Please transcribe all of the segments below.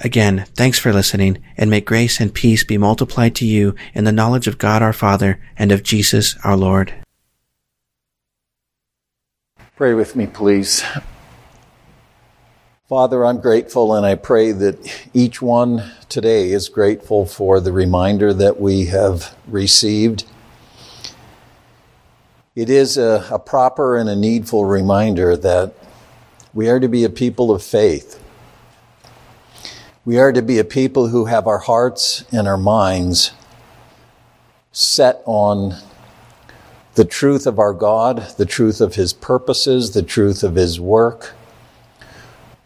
Again, thanks for listening, and may grace and peace be multiplied to you in the knowledge of God our Father and of Jesus our Lord. Pray with me, please. Father, I'm grateful, and I pray that each one today is grateful for the reminder that we have received. It is a, a proper and a needful reminder that we are to be a people of faith we are to be a people who have our hearts and our minds set on the truth of our God, the truth of His purposes, the truth of His work,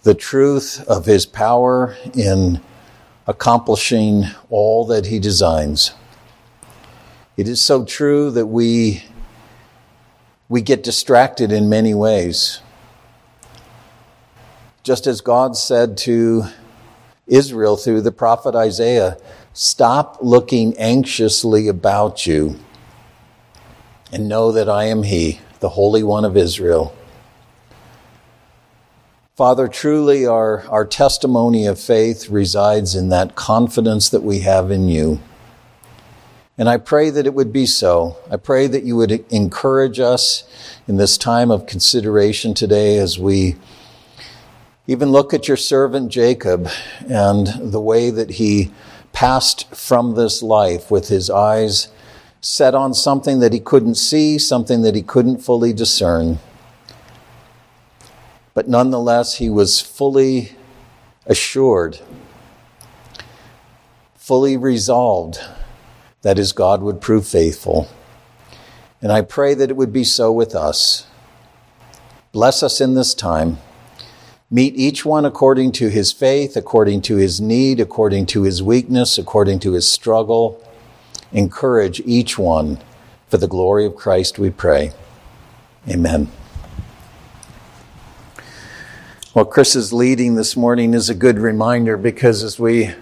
the truth of His power in accomplishing all that He designs. It is so true that we, we get distracted in many ways. Just as God said to Israel through the prophet Isaiah stop looking anxiously about you and know that I am He, the Holy One of Israel. Father, truly our, our testimony of faith resides in that confidence that we have in you. And I pray that it would be so. I pray that you would encourage us in this time of consideration today as we even look at your servant Jacob and the way that he passed from this life with his eyes set on something that he couldn't see, something that he couldn't fully discern. But nonetheless, he was fully assured, fully resolved that his God would prove faithful. And I pray that it would be so with us. Bless us in this time. Meet each one according to his faith, according to his need, according to his weakness, according to his struggle. Encourage each one for the glory of Christ, we pray. Amen. Well, Chris's leading this morning is a good reminder because as we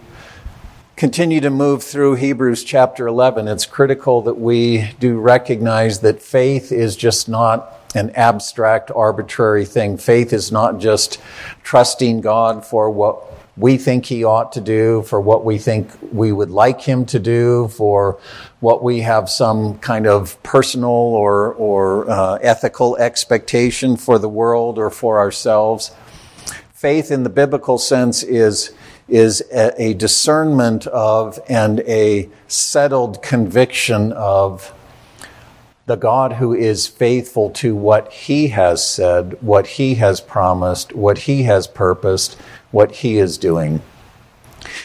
continue to move through Hebrews chapter 11, it's critical that we do recognize that faith is just not an abstract, arbitrary thing. Faith is not just trusting God for what we think He ought to do, for what we think we would like Him to do, for what we have some kind of personal or, or uh, ethical expectation for the world or for ourselves. Faith in the biblical sense is is a, a discernment of and a settled conviction of the God who is faithful to what he has said, what he has promised, what he has purposed, what he is doing.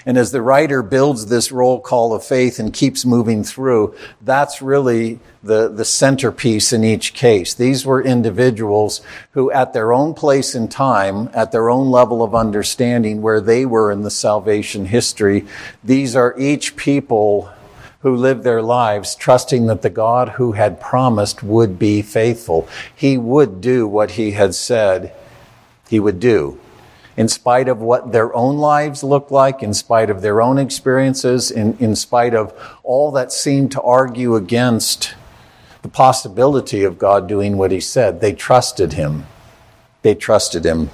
And as the writer builds this roll call of faith and keeps moving through, that's really the, the centerpiece in each case. These were individuals who, at their own place in time, at their own level of understanding where they were in the salvation history, these are each people who lived their lives trusting that the God who had promised would be faithful. He would do what he had said he would do. In spite of what their own lives looked like, in spite of their own experiences, in, in spite of all that seemed to argue against the possibility of God doing what he said, they trusted him. They trusted him.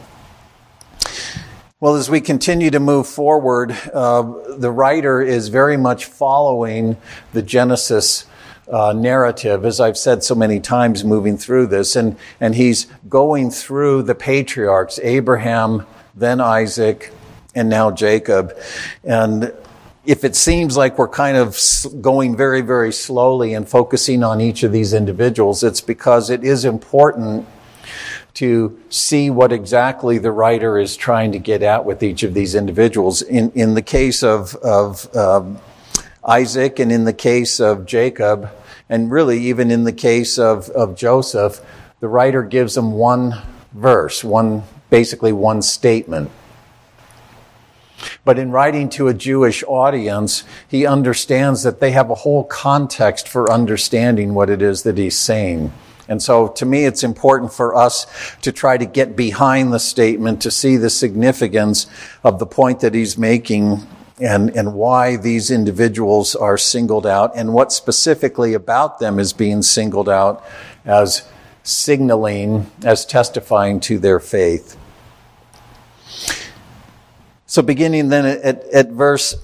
Well, as we continue to move forward, uh, the writer is very much following the Genesis uh, narrative, as I've said so many times moving through this, and, and he's going through the patriarchs, Abraham, then Isaac, and now Jacob. And if it seems like we're kind of going very, very slowly and focusing on each of these individuals, it's because it is important to see what exactly the writer is trying to get at with each of these individuals. In, in the case of, of um, Isaac and in the case of Jacob, and really even in the case of, of Joseph, the writer gives them one verse, one, basically one statement. But in writing to a Jewish audience, he understands that they have a whole context for understanding what it is that he's saying. And so to me, it's important for us to try to get behind the statement to see the significance of the point that he's making and, and why these individuals are singled out and what specifically about them is being singled out as signaling, as testifying to their faith. So beginning then at, at verse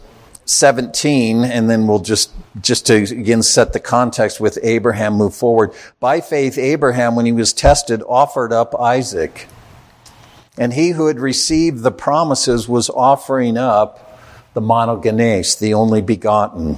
17, and then we'll just, just to again set the context with Abraham move forward. By faith, Abraham, when he was tested, offered up Isaac. And he who had received the promises was offering up the monogenes, the only begotten.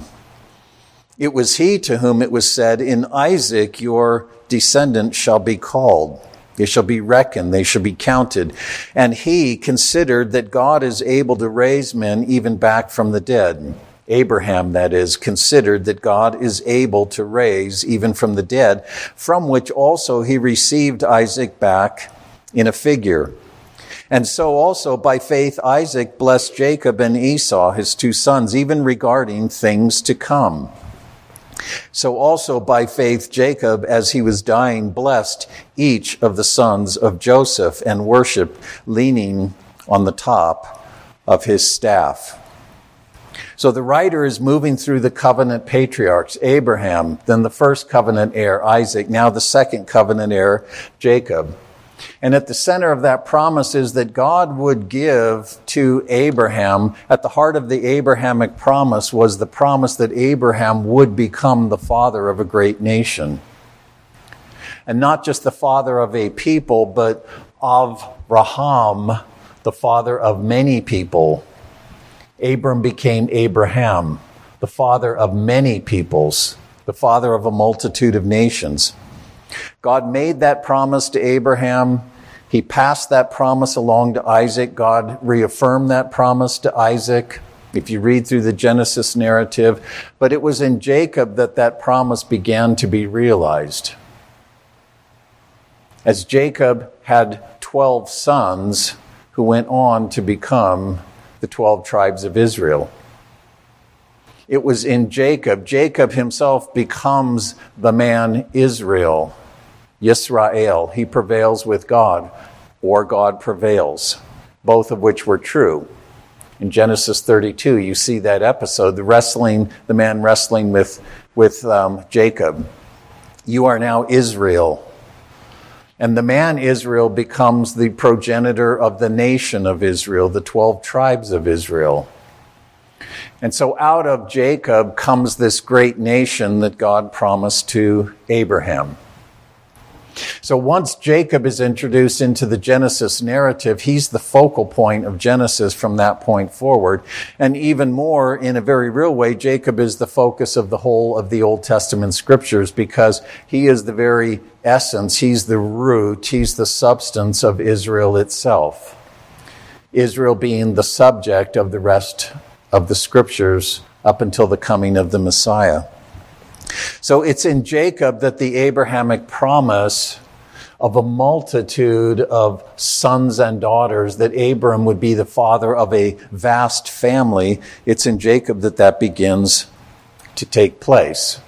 It was he to whom it was said, In Isaac your descendant shall be called. They shall be reckoned, they shall be counted. And he considered that God is able to raise men even back from the dead. Abraham, that is, considered that God is able to raise even from the dead, from which also he received Isaac back in a figure. And so also by faith Isaac blessed Jacob and Esau, his two sons, even regarding things to come. So also by faith, Jacob, as he was dying, blessed each of the sons of Joseph and worshiped, leaning on the top of his staff. So the writer is moving through the covenant patriarchs, Abraham, then the first covenant heir, Isaac, now the second covenant heir, Jacob. And at the center of that promise is that God would give to Abraham, at the heart of the Abrahamic promise was the promise that Abraham would become the father of a great nation. And not just the father of a people, but of Raham, the father of many people. Abram became Abraham, the father of many peoples, the father of a multitude of nations. God made that promise to Abraham. He passed that promise along to Isaac. God reaffirmed that promise to Isaac. If you read through the Genesis narrative, but it was in Jacob that that promise began to be realized. As Jacob had 12 sons who went on to become the 12 tribes of Israel. It was in Jacob. Jacob himself becomes the man Israel. Yisrael, he prevails with God, or God prevails, both of which were true. In Genesis 32, you see that episode, the wrestling, the man wrestling with, with um, Jacob. You are now Israel. And the man Israel becomes the progenitor of the nation of Israel, the 12 tribes of Israel. And so out of Jacob comes this great nation that God promised to Abraham. So once Jacob is introduced into the Genesis narrative, he's the focal point of Genesis from that point forward. And even more, in a very real way, Jacob is the focus of the whole of the Old Testament scriptures because he is the very essence, he's the root, he's the substance of Israel itself. Israel being the subject of the rest of the scriptures up until the coming of the Messiah. So it's in Jacob that the Abrahamic promise of a multitude of sons and daughters, that Abram would be the father of a vast family, it's in Jacob that that begins to take place.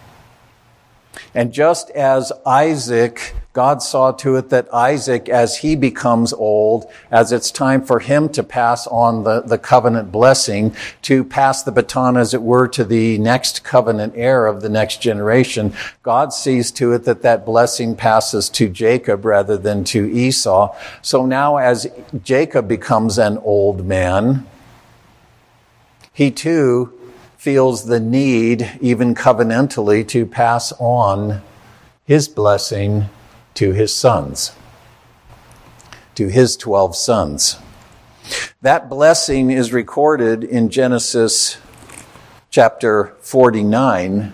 And just as Isaac God saw to it that Isaac, as he becomes old, as it's time for him to pass on the, the covenant blessing, to pass the baton, as it were, to the next covenant heir of the next generation, God sees to it that that blessing passes to Jacob rather than to Esau. So now as Jacob becomes an old man, he too feels the need, even covenantally, to pass on his blessing to his sons, to his 12 sons. That blessing is recorded in Genesis chapter 49.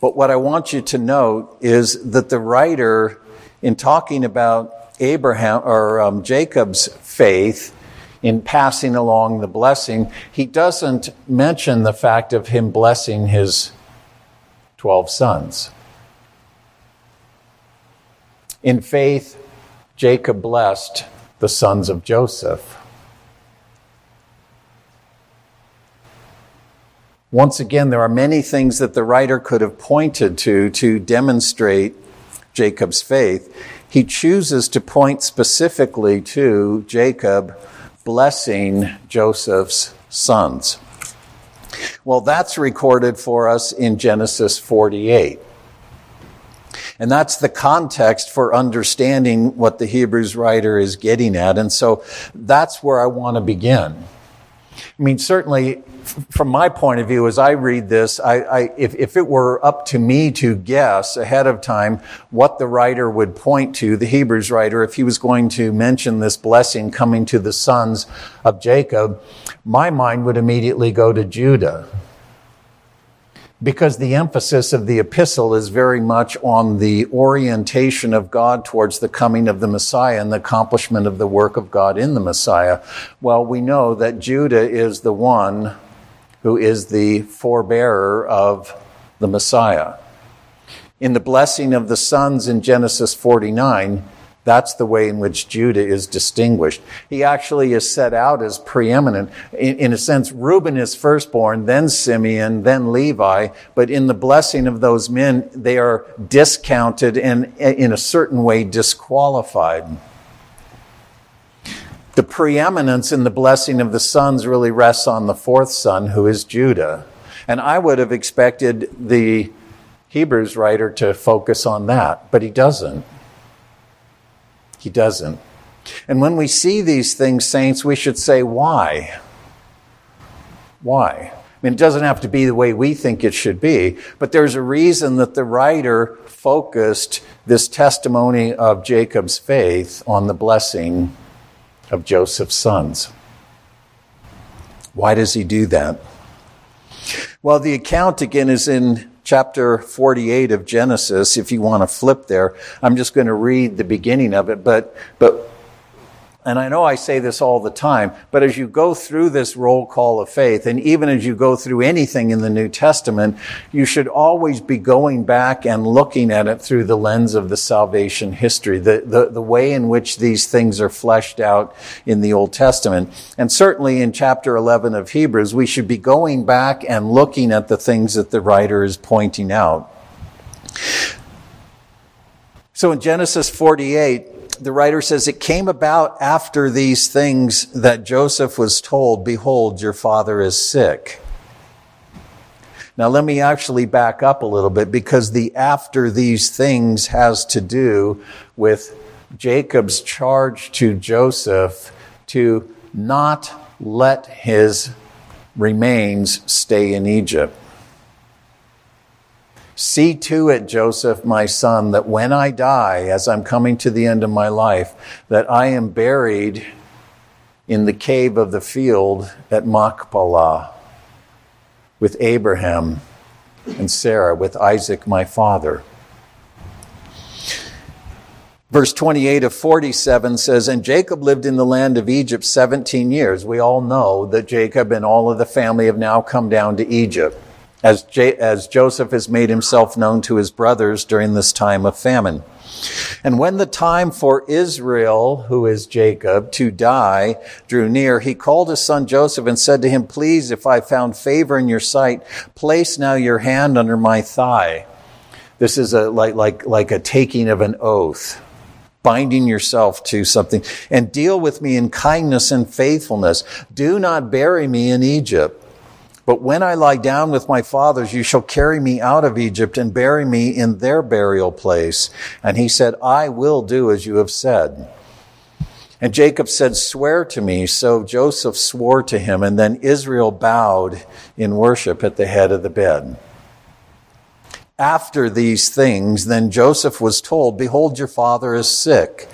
But what I want you to note is that the writer, in talking about Abraham or um, Jacob's faith, in passing along the blessing, he doesn't mention the fact of him blessing his 12 sons. In faith, Jacob blessed the sons of Joseph. Once again, there are many things that the writer could have pointed to to demonstrate Jacob's faith. He chooses to point specifically to Jacob blessing Joseph's sons. Well, that's recorded for us in Genesis 48. And that's the context for understanding what the Hebrews writer is getting at. And so that's where I want to begin. I mean, certainly from my point of view, as I read this, I, I, if, if it were up to me to guess ahead of time what the writer would point to, the Hebrews writer, if he was going to mention this blessing coming to the sons of Jacob, my mind would immediately go to Judah because the emphasis of the epistle is very much on the orientation of God towards the coming of the Messiah and the accomplishment of the work of God in the Messiah. Well, we know that Judah is the one who is the forebearer of the Messiah. In the blessing of the sons in Genesis 49, that's the way in which Judah is distinguished. He actually is set out as preeminent. In, in, a sense, Reuben is firstborn, then Simeon, then Levi, but in the blessing of those men, they are discounted and in a certain way disqualified. The preeminence in the blessing of the sons really rests on the fourth son, who is Judah. And I would have expected the Hebrews writer to focus on that, but he doesn't. He doesn't. And when we see these things, saints, we should say, why? Why? I mean, it doesn't have to be the way we think it should be, but there's a reason that the writer focused this testimony of Jacob's faith on the blessing of Joseph's sons. Why does he do that? Well, the account again is in chapter 48 of Genesis, if you want to flip there. I'm just going to read the beginning of it, but, but and I know I say this all the time, but as you go through this roll call of faith, and even as you go through anything in the New Testament, you should always be going back and looking at it through the lens of the salvation history, the, the, the way in which these things are fleshed out in the Old Testament. And certainly in chapter 11 of Hebrews, we should be going back and looking at the things that the writer is pointing out. So in Genesis 48, the writer says, It came about after these things that Joseph was told, Behold, your father is sick. Now, let me actually back up a little bit because the after these things has to do with Jacob's charge to Joseph to not let his remains stay in Egypt. See to it, Joseph, my son, that when I die, as I'm coming to the end of my life, that I am buried in the cave of the field at Machpelah with Abraham and Sarah, with Isaac, my father. Verse 28 of 47 says, And Jacob lived in the land of Egypt 17 years. We all know that Jacob and all of the family have now come down to Egypt as, J- as Joseph has made himself known to his brothers during this time of famine. And when the time for Israel, who is Jacob, to die drew near, he called his son Joseph and said to him, Please, if I found favor in your sight, place now your hand under my thigh. This is a, like, like, like a taking of an oath binding yourself to something and deal with me in kindness and faithfulness. Do not bury me in Egypt but when I lie down with my fathers, you shall carry me out of Egypt and bury me in their burial place. And he said, I will do as you have said. And Jacob said, Swear to me. So Joseph swore to him, and then Israel bowed in worship at the head of the bed. After these things, then Joseph was told, Behold, your father is sick.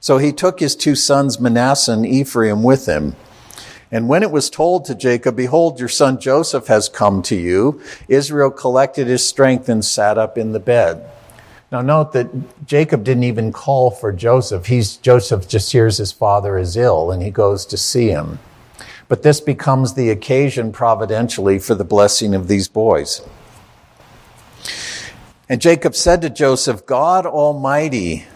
So he took his two sons, Manasseh and Ephraim, with him. And when it was told to Jacob, Behold, your son Joseph has come to you, Israel collected his strength and sat up in the bed. Now note that Jacob didn't even call for Joseph. He's, Joseph just hears his father is ill and he goes to see him. But this becomes the occasion providentially for the blessing of these boys. And Jacob said to Joseph, God Almighty,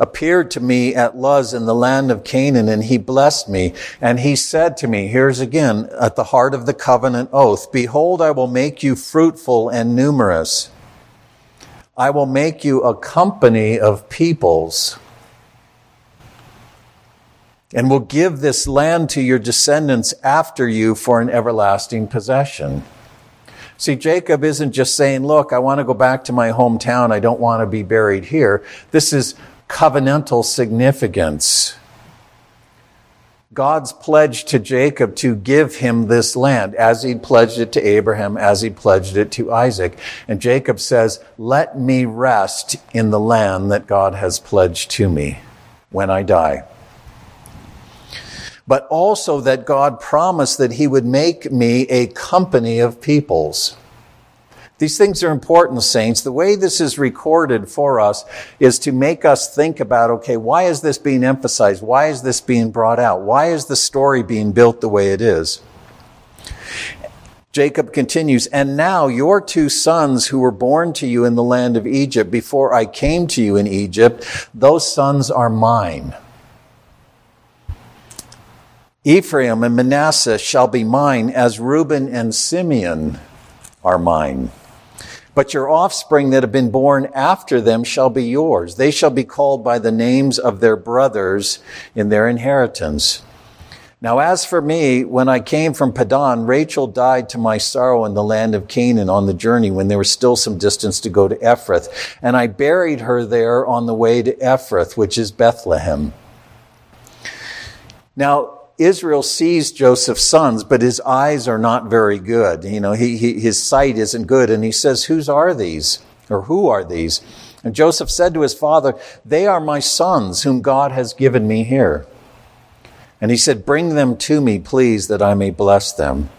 appeared to me at Luz in the land of Canaan, and he blessed me. And he said to me, here's again at the heart of the covenant oath, Behold, I will make you fruitful and numerous. I will make you a company of peoples and will give this land to your descendants after you for an everlasting possession. See, Jacob isn't just saying, look, I want to go back to my hometown. I don't want to be buried here. This is covenantal significance. God's pledge to Jacob to give him this land as he pledged it to Abraham, as he pledged it to Isaac. And Jacob says, let me rest in the land that God has pledged to me when I die but also that God promised that He would make me a company of peoples. These things are important, saints. The way this is recorded for us is to make us think about, okay, why is this being emphasized? Why is this being brought out? Why is the story being built the way it is? Jacob continues, and now your two sons who were born to you in the land of Egypt before I came to you in Egypt, those sons are mine. Ephraim and Manasseh shall be mine, as Reuben and Simeon are mine. But your offspring that have been born after them shall be yours. They shall be called by the names of their brothers in their inheritance. Now, as for me, when I came from Padan, Rachel died to my sorrow in the land of Canaan on the journey when there was still some distance to go to Ephrath. And I buried her there on the way to Ephrath, which is Bethlehem. Now, Israel sees Joseph's sons, but his eyes are not very good. You know, he, he, his sight isn't good. And he says, Whose are these? Or who are these? And Joseph said to his father, They are my sons, whom God has given me here. And he said, Bring them to me, please, that I may bless them.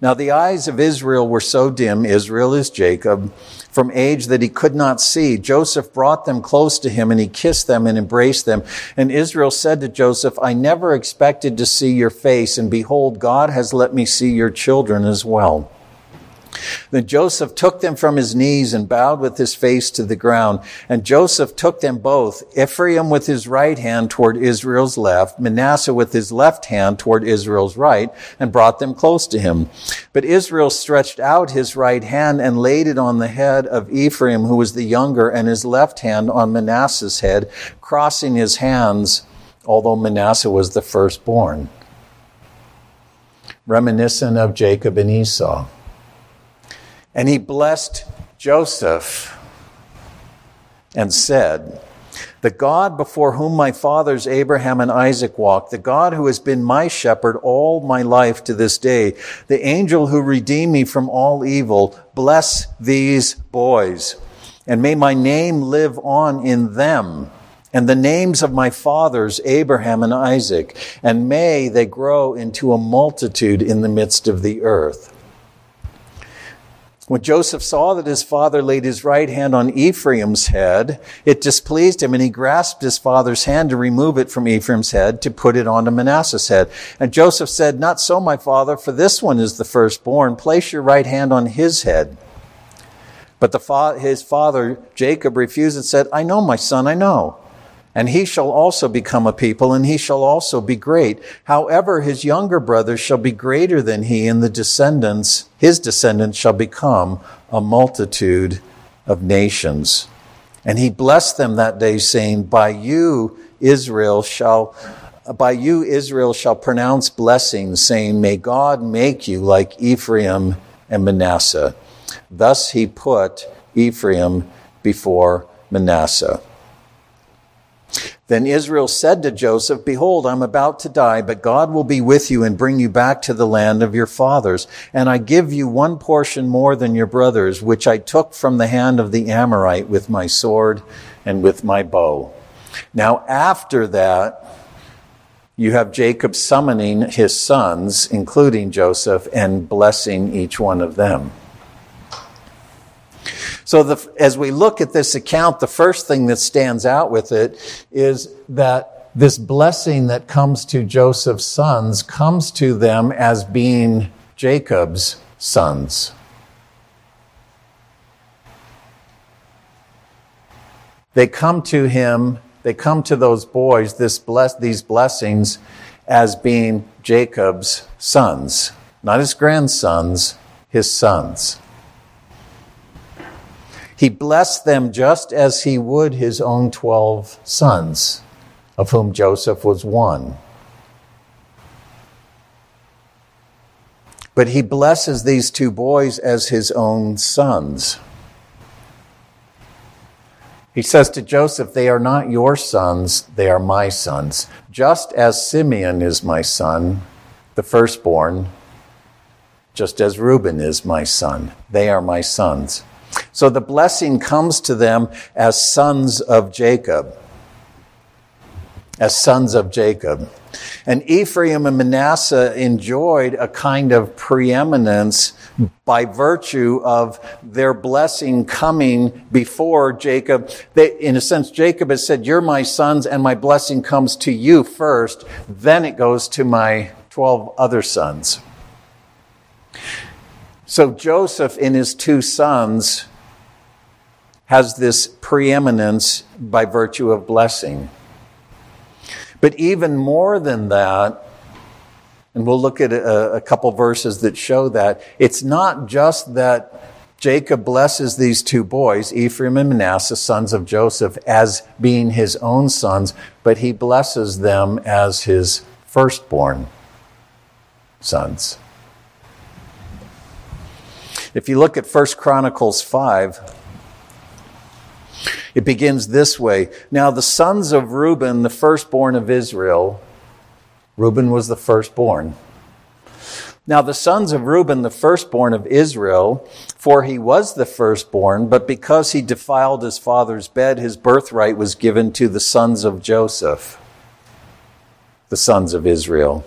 Now the eyes of Israel were so dim, Israel is Jacob, from age that he could not see. Joseph brought them close to him and he kissed them and embraced them. And Israel said to Joseph, I never expected to see your face, and behold, God has let me see your children as well. Then Joseph took them from his knees and bowed with his face to the ground. And Joseph took them both, Ephraim with his right hand toward Israel's left, Manasseh with his left hand toward Israel's right, and brought them close to him. But Israel stretched out his right hand and laid it on the head of Ephraim, who was the younger, and his left hand on Manasseh's head, crossing his hands, although Manasseh was the firstborn. Reminiscent of Jacob and Esau. And he blessed Joseph and said, The God before whom my fathers Abraham and Isaac walked, the God who has been my shepherd all my life to this day, the angel who redeemed me from all evil, bless these boys. And may my name live on in them and the names of my fathers, Abraham and Isaac, and may they grow into a multitude in the midst of the earth. When Joseph saw that his father laid his right hand on Ephraim's head, it displeased him, and he grasped his father's hand to remove it from Ephraim's head to put it onto Manasseh's head. And Joseph said, Not so, my father, for this one is the firstborn. Place your right hand on his head. But fa- his father, Jacob, refused and said, I know, my son, I know and he shall also become a people, and he shall also be great. However, his younger brother shall be greater than he, and the descendants, his descendants shall become a multitude of nations. And he blessed them that day, saying, By you, Israel shall by you Israel shall pronounce blessings, saying, May God make you like Ephraim and Manasseh. Thus he put Ephraim before Manasseh. Then Israel said to Joseph, Behold, I'm about to die, but God will be with you and bring you back to the land of your fathers. And I give you one portion more than your brothers, which I took from the hand of the Amorite with my sword and with my bow. Now, after that, you have Jacob summoning his sons, including Joseph, and blessing each one of them. So the, as we look at this account, the first thing that stands out with it is that this blessing that comes to Joseph's sons comes to them as being Jacob's sons. They come to him they come to those boys, this bless, these blessings, as being Jacob's sons, not his grandsons, his sons. He blessed them just as he would his own 12 sons, of whom Joseph was one. But he blesses these two boys as his own sons. He says to Joseph, They are not your sons, they are my sons. Just as Simeon is my son, the firstborn, just as Reuben is my son. They are my sons. So the blessing comes to them as sons of Jacob. As sons of Jacob. And Ephraim and Manasseh enjoyed a kind of preeminence by virtue of their blessing coming before Jacob. They, in a sense, Jacob has said, You're my sons, and my blessing comes to you first. Then it goes to my 12 other sons. So Joseph, in his two sons, has this preeminence by virtue of blessing. But even more than that, and we'll look at a, a, couple verses that show that, it's not just that Jacob blesses these two boys, Ephraim and Manasseh, sons of Joseph, as being his own sons, but he blesses them as his firstborn sons. If you look at 1 Chronicles 5, it begins this way Now the sons of Reuben, the firstborn of Israel, Reuben was the firstborn. Now the sons of Reuben, the firstborn of Israel, for he was the firstborn, but because he defiled his father's bed, his birthright was given to the sons of Joseph, the sons of Israel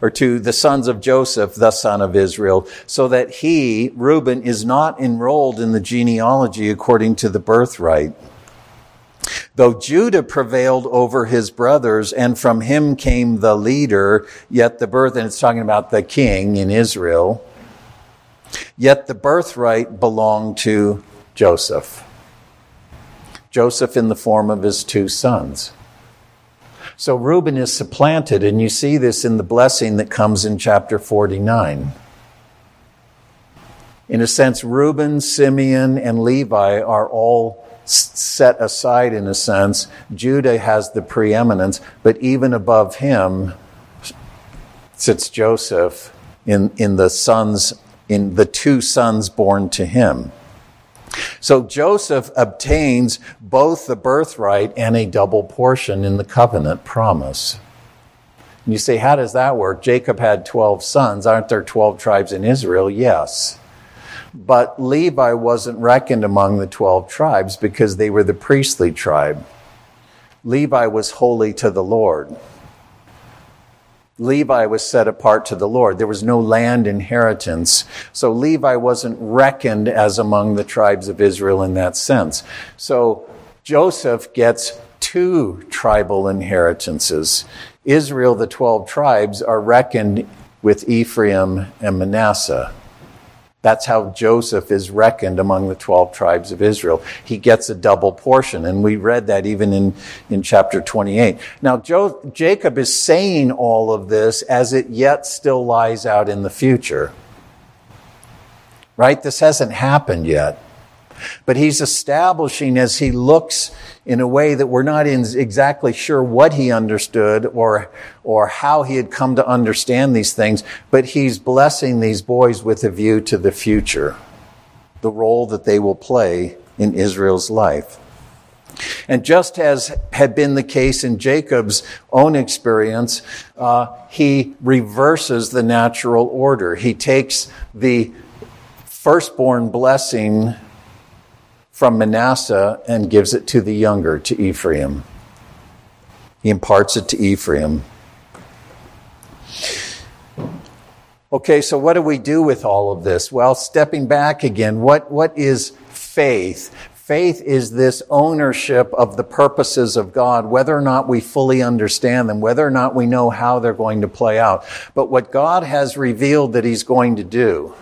or to the sons of Joseph, the son of Israel, so that he, Reuben, is not enrolled in the genealogy according to the birthright. Though Judah prevailed over his brothers, and from him came the leader, yet the birth, and it's talking about the king in Israel, yet the birthright belonged to Joseph. Joseph in the form of his two sons. So Reuben is supplanted, and you see this in the blessing that comes in chapter 49. In a sense, Reuben, Simeon, and Levi are all set aside in a sense. Judah has the preeminence, but even above him sits Joseph in, in the sons, in the two sons born to him. So Joseph obtains both the birthright and a double portion in the covenant promise. And you say, how does that work? Jacob had 12 sons. Aren't there 12 tribes in Israel? Yes. But Levi wasn't reckoned among the 12 tribes because they were the priestly tribe. Levi was holy to the Lord. Levi was set apart to the Lord. There was no land inheritance. So Levi wasn't reckoned as among the tribes of Israel in that sense. So Joseph gets two tribal inheritances. Israel, the 12 tribes, are reckoned with Ephraim and Manasseh. That's how Joseph is reckoned among the 12 tribes of Israel. He gets a double portion, and we read that even in, in chapter 28. Now, jo- Jacob is saying all of this as it yet still lies out in the future. Right? This hasn't happened yet. But he's establishing as he looks in a way that we're not exactly sure what he understood or, or how he had come to understand these things, but he's blessing these boys with a view to the future, the role that they will play in Israel's life. And just as had been the case in Jacob's own experience, uh, he reverses the natural order. He takes the firstborn blessing from Manasseh and gives it to the younger, to Ephraim. He imparts it to Ephraim. Okay, so what do we do with all of this? Well, stepping back again, what, what is faith? Faith is this ownership of the purposes of God, whether or not we fully understand them, whether or not we know how they're going to play out. But what God has revealed that He's going to do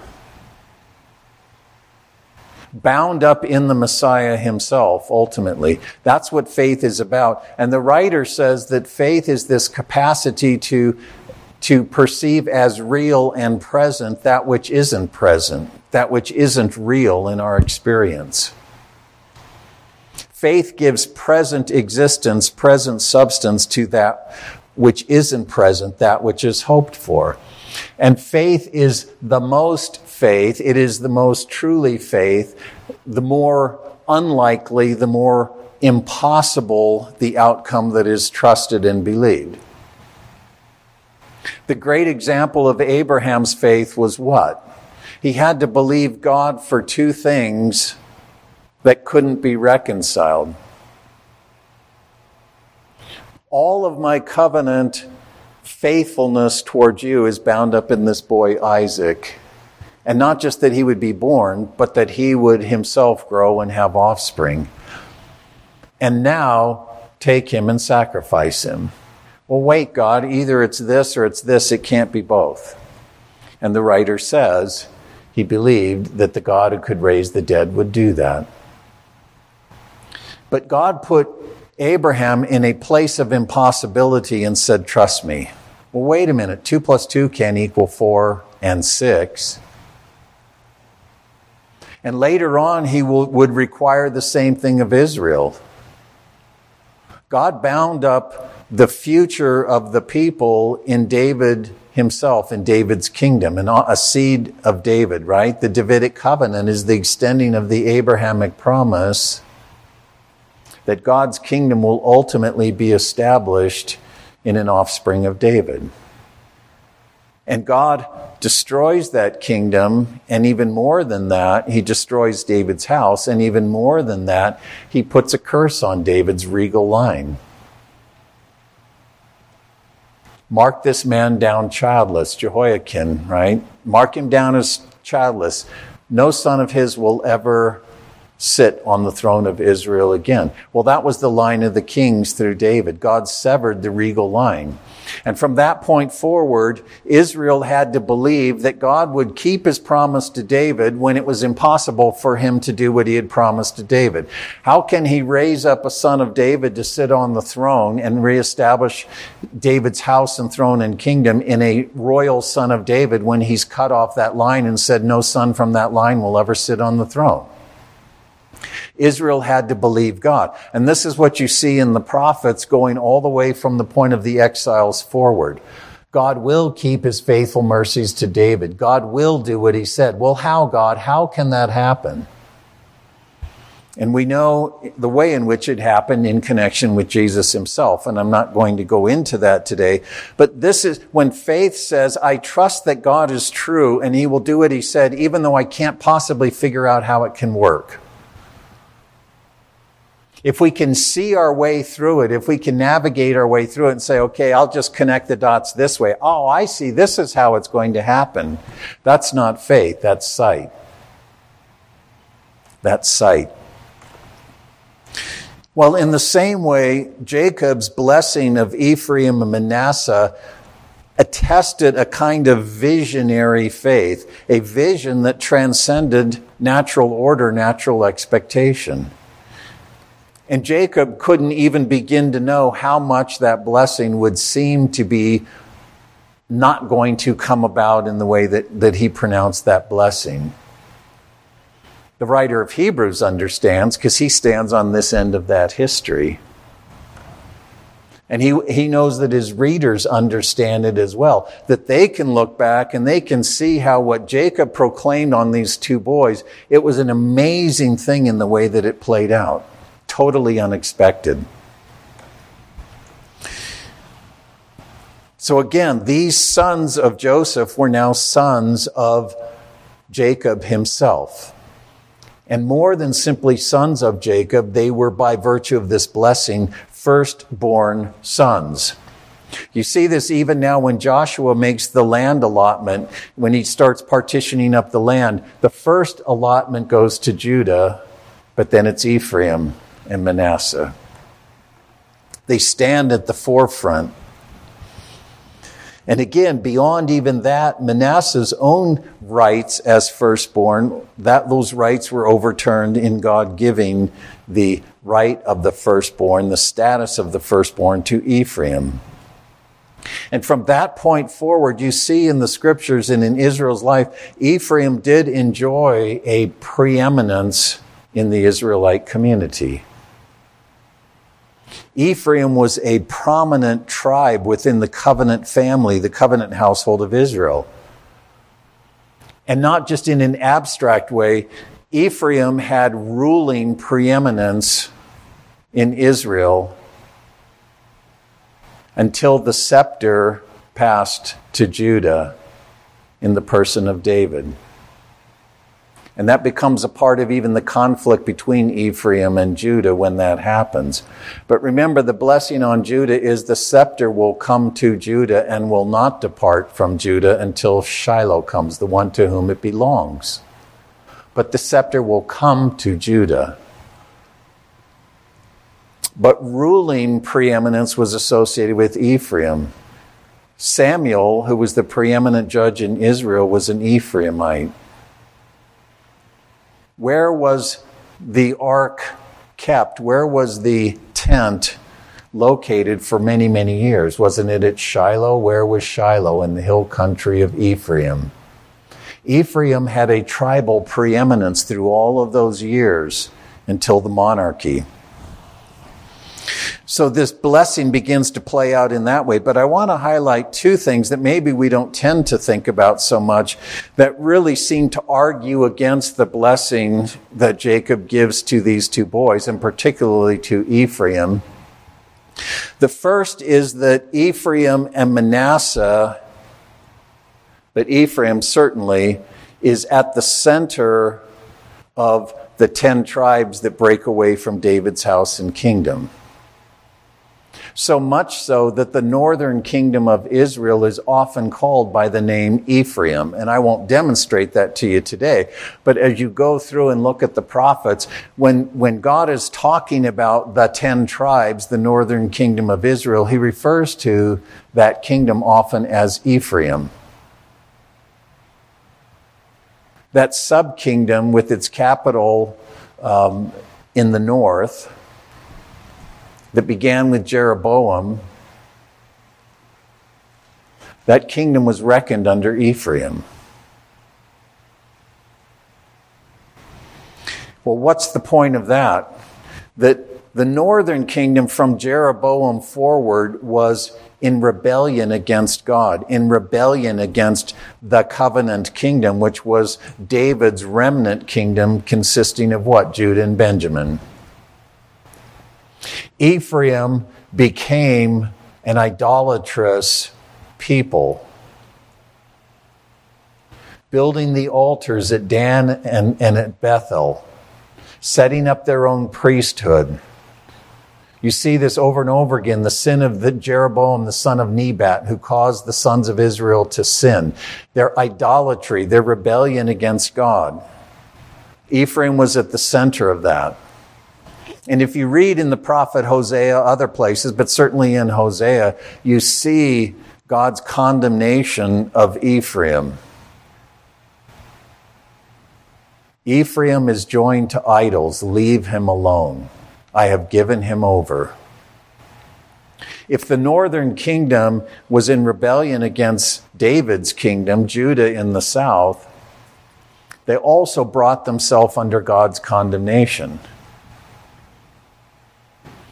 bound up in the Messiah himself, ultimately. That's what faith is about. And the writer says that faith is this capacity to, to perceive as real and present that which isn't present, that which isn't real in our experience. Faith gives present existence, present substance to that which isn't present, that which is hoped for. And faith is the most faith, it is the most truly faith, the more unlikely, the more impossible the outcome that is trusted and believed. The great example of Abraham's faith was what? He had to believe God for two things that couldn't be reconciled. All of my covenant faithfulness towards you is bound up in this boy Isaac. And not just that he would be born, but that he would himself grow and have offspring. And now take him and sacrifice him. Well, wait, God, either it's this or it's this, it can't be both. And the writer says he believed that the God who could raise the dead would do that. But God put Abraham in a place of impossibility and said, Trust me. Well, wait a minute. Two plus two can equal four and six. And later on, he will, would require the same thing of Israel. God bound up the future of the people in David himself, in David's kingdom, and a seed of David, right? The Davidic covenant is the extending of the Abrahamic promise that God's kingdom will ultimately be established in an offspring of David. And God destroys that kingdom, and even more than that, he destroys David's house, and even more than that, he puts a curse on David's regal line. Mark this man down childless, Jehoiakim, right? Mark him down as childless. No son of his will ever sit on the throne of Israel again. Well, that was the line of the kings through David. God severed the regal line. And from that point forward, Israel had to believe that God would keep his promise to David when it was impossible for him to do what he had promised to David. How can he raise up a son of David to sit on the throne and reestablish David's house and throne and kingdom in a royal son of David when he's cut off that line and said no son from that line will ever sit on the throne? Israel had to believe God. And this is what you see in the prophets going all the way from the point of the exiles forward. God will keep his faithful mercies to David. God will do what he said. Well, how, God? How can that happen? And we know the way in which it happened in connection with Jesus himself. And I'm not going to go into that today. But this is when faith says, I trust that God is true and he will do what he said, even though I can't possibly figure out how it can work if we can see our way through it, if we can navigate our way through it and say, okay, I'll just connect the dots this way. Oh, I see. This is how it's going to happen. That's not faith. That's sight. That's sight. Well, in the same way, Jacob's blessing of Ephraim and Manasseh attested a kind of visionary faith, a vision that transcended natural order, natural expectation. And Jacob couldn't even begin to know how much that blessing would seem to be not going to come about in the way that, that he pronounced that blessing. The writer of Hebrews understands because he stands on this end of that history. And he, he knows that his readers understand it as well, that they can look back and they can see how what Jacob proclaimed on these two boys, it was an amazing thing in the way that it played out totally unexpected. So again, these sons of Joseph were now sons of Jacob himself. And more than simply sons of Jacob, they were by virtue of this blessing firstborn sons. You see this even now when Joshua makes the land allotment, when he starts partitioning up the land. The first allotment goes to Judah, but then it's Ephraim and Manasseh. They stand at the forefront. And again, beyond even that, Manasseh's own rights as firstborn, that those rights were overturned in God giving the right of the firstborn, the status of the firstborn to Ephraim. And from that point forward, you see in the scriptures and in Israel's life, Ephraim did enjoy a preeminence in the Israelite community. Ephraim was a prominent tribe within the covenant family, the covenant household of Israel. And not just in an abstract way, Ephraim had ruling preeminence in Israel until the scepter passed to Judah in the person of David. And that becomes a part of even the conflict between Ephraim and Judah when that happens. But remember, the blessing on Judah is the scepter will come to Judah and will not depart from Judah until Shiloh comes, the one to whom it belongs. But the scepter will come to Judah. But ruling preeminence was associated with Ephraim. Samuel, who was the preeminent judge in Israel, was an Ephraimite. Where was the ark kept? Where was the tent located for many, many years? Wasn't it at Shiloh? Where was Shiloh? In the hill country of Ephraim. Ephraim had a tribal preeminence through all of those years until the monarchy. So this blessing begins to play out in that way. But I want to highlight two things that maybe we don't tend to think about so much that really seem to argue against the blessing that Jacob gives to these two boys, and particularly to Ephraim. The first is that Ephraim and Manasseh, but Ephraim certainly, is at the center of the ten tribes that break away from David's house and kingdom so much so that the northern kingdom of Israel is often called by the name Ephraim. And I won't demonstrate that to you today. But as you go through and look at the prophets, when, when God is talking about the ten tribes, the northern kingdom of Israel, he refers to that kingdom often as Ephraim. That subkingdom with its capital um, in the north that began with Jeroboam, that kingdom was reckoned under Ephraim. Well, what's the point of that? That the northern kingdom from Jeroboam forward was in rebellion against God, in rebellion against the covenant kingdom, which was David's remnant kingdom consisting of what? Judah and Benjamin. Ephraim became an idolatrous people, building the altars at Dan and, and at Bethel, setting up their own priesthood. You see this over and over again the sin of the Jeroboam, the son of Nebat, who caused the sons of Israel to sin. Their idolatry, their rebellion against God. Ephraim was at the center of that. And if you read in the prophet Hosea, other places, but certainly in Hosea, you see God's condemnation of Ephraim. Ephraim is joined to idols. Leave him alone. I have given him over. If the northern kingdom was in rebellion against David's kingdom, Judah in the south, they also brought themselves under God's condemnation.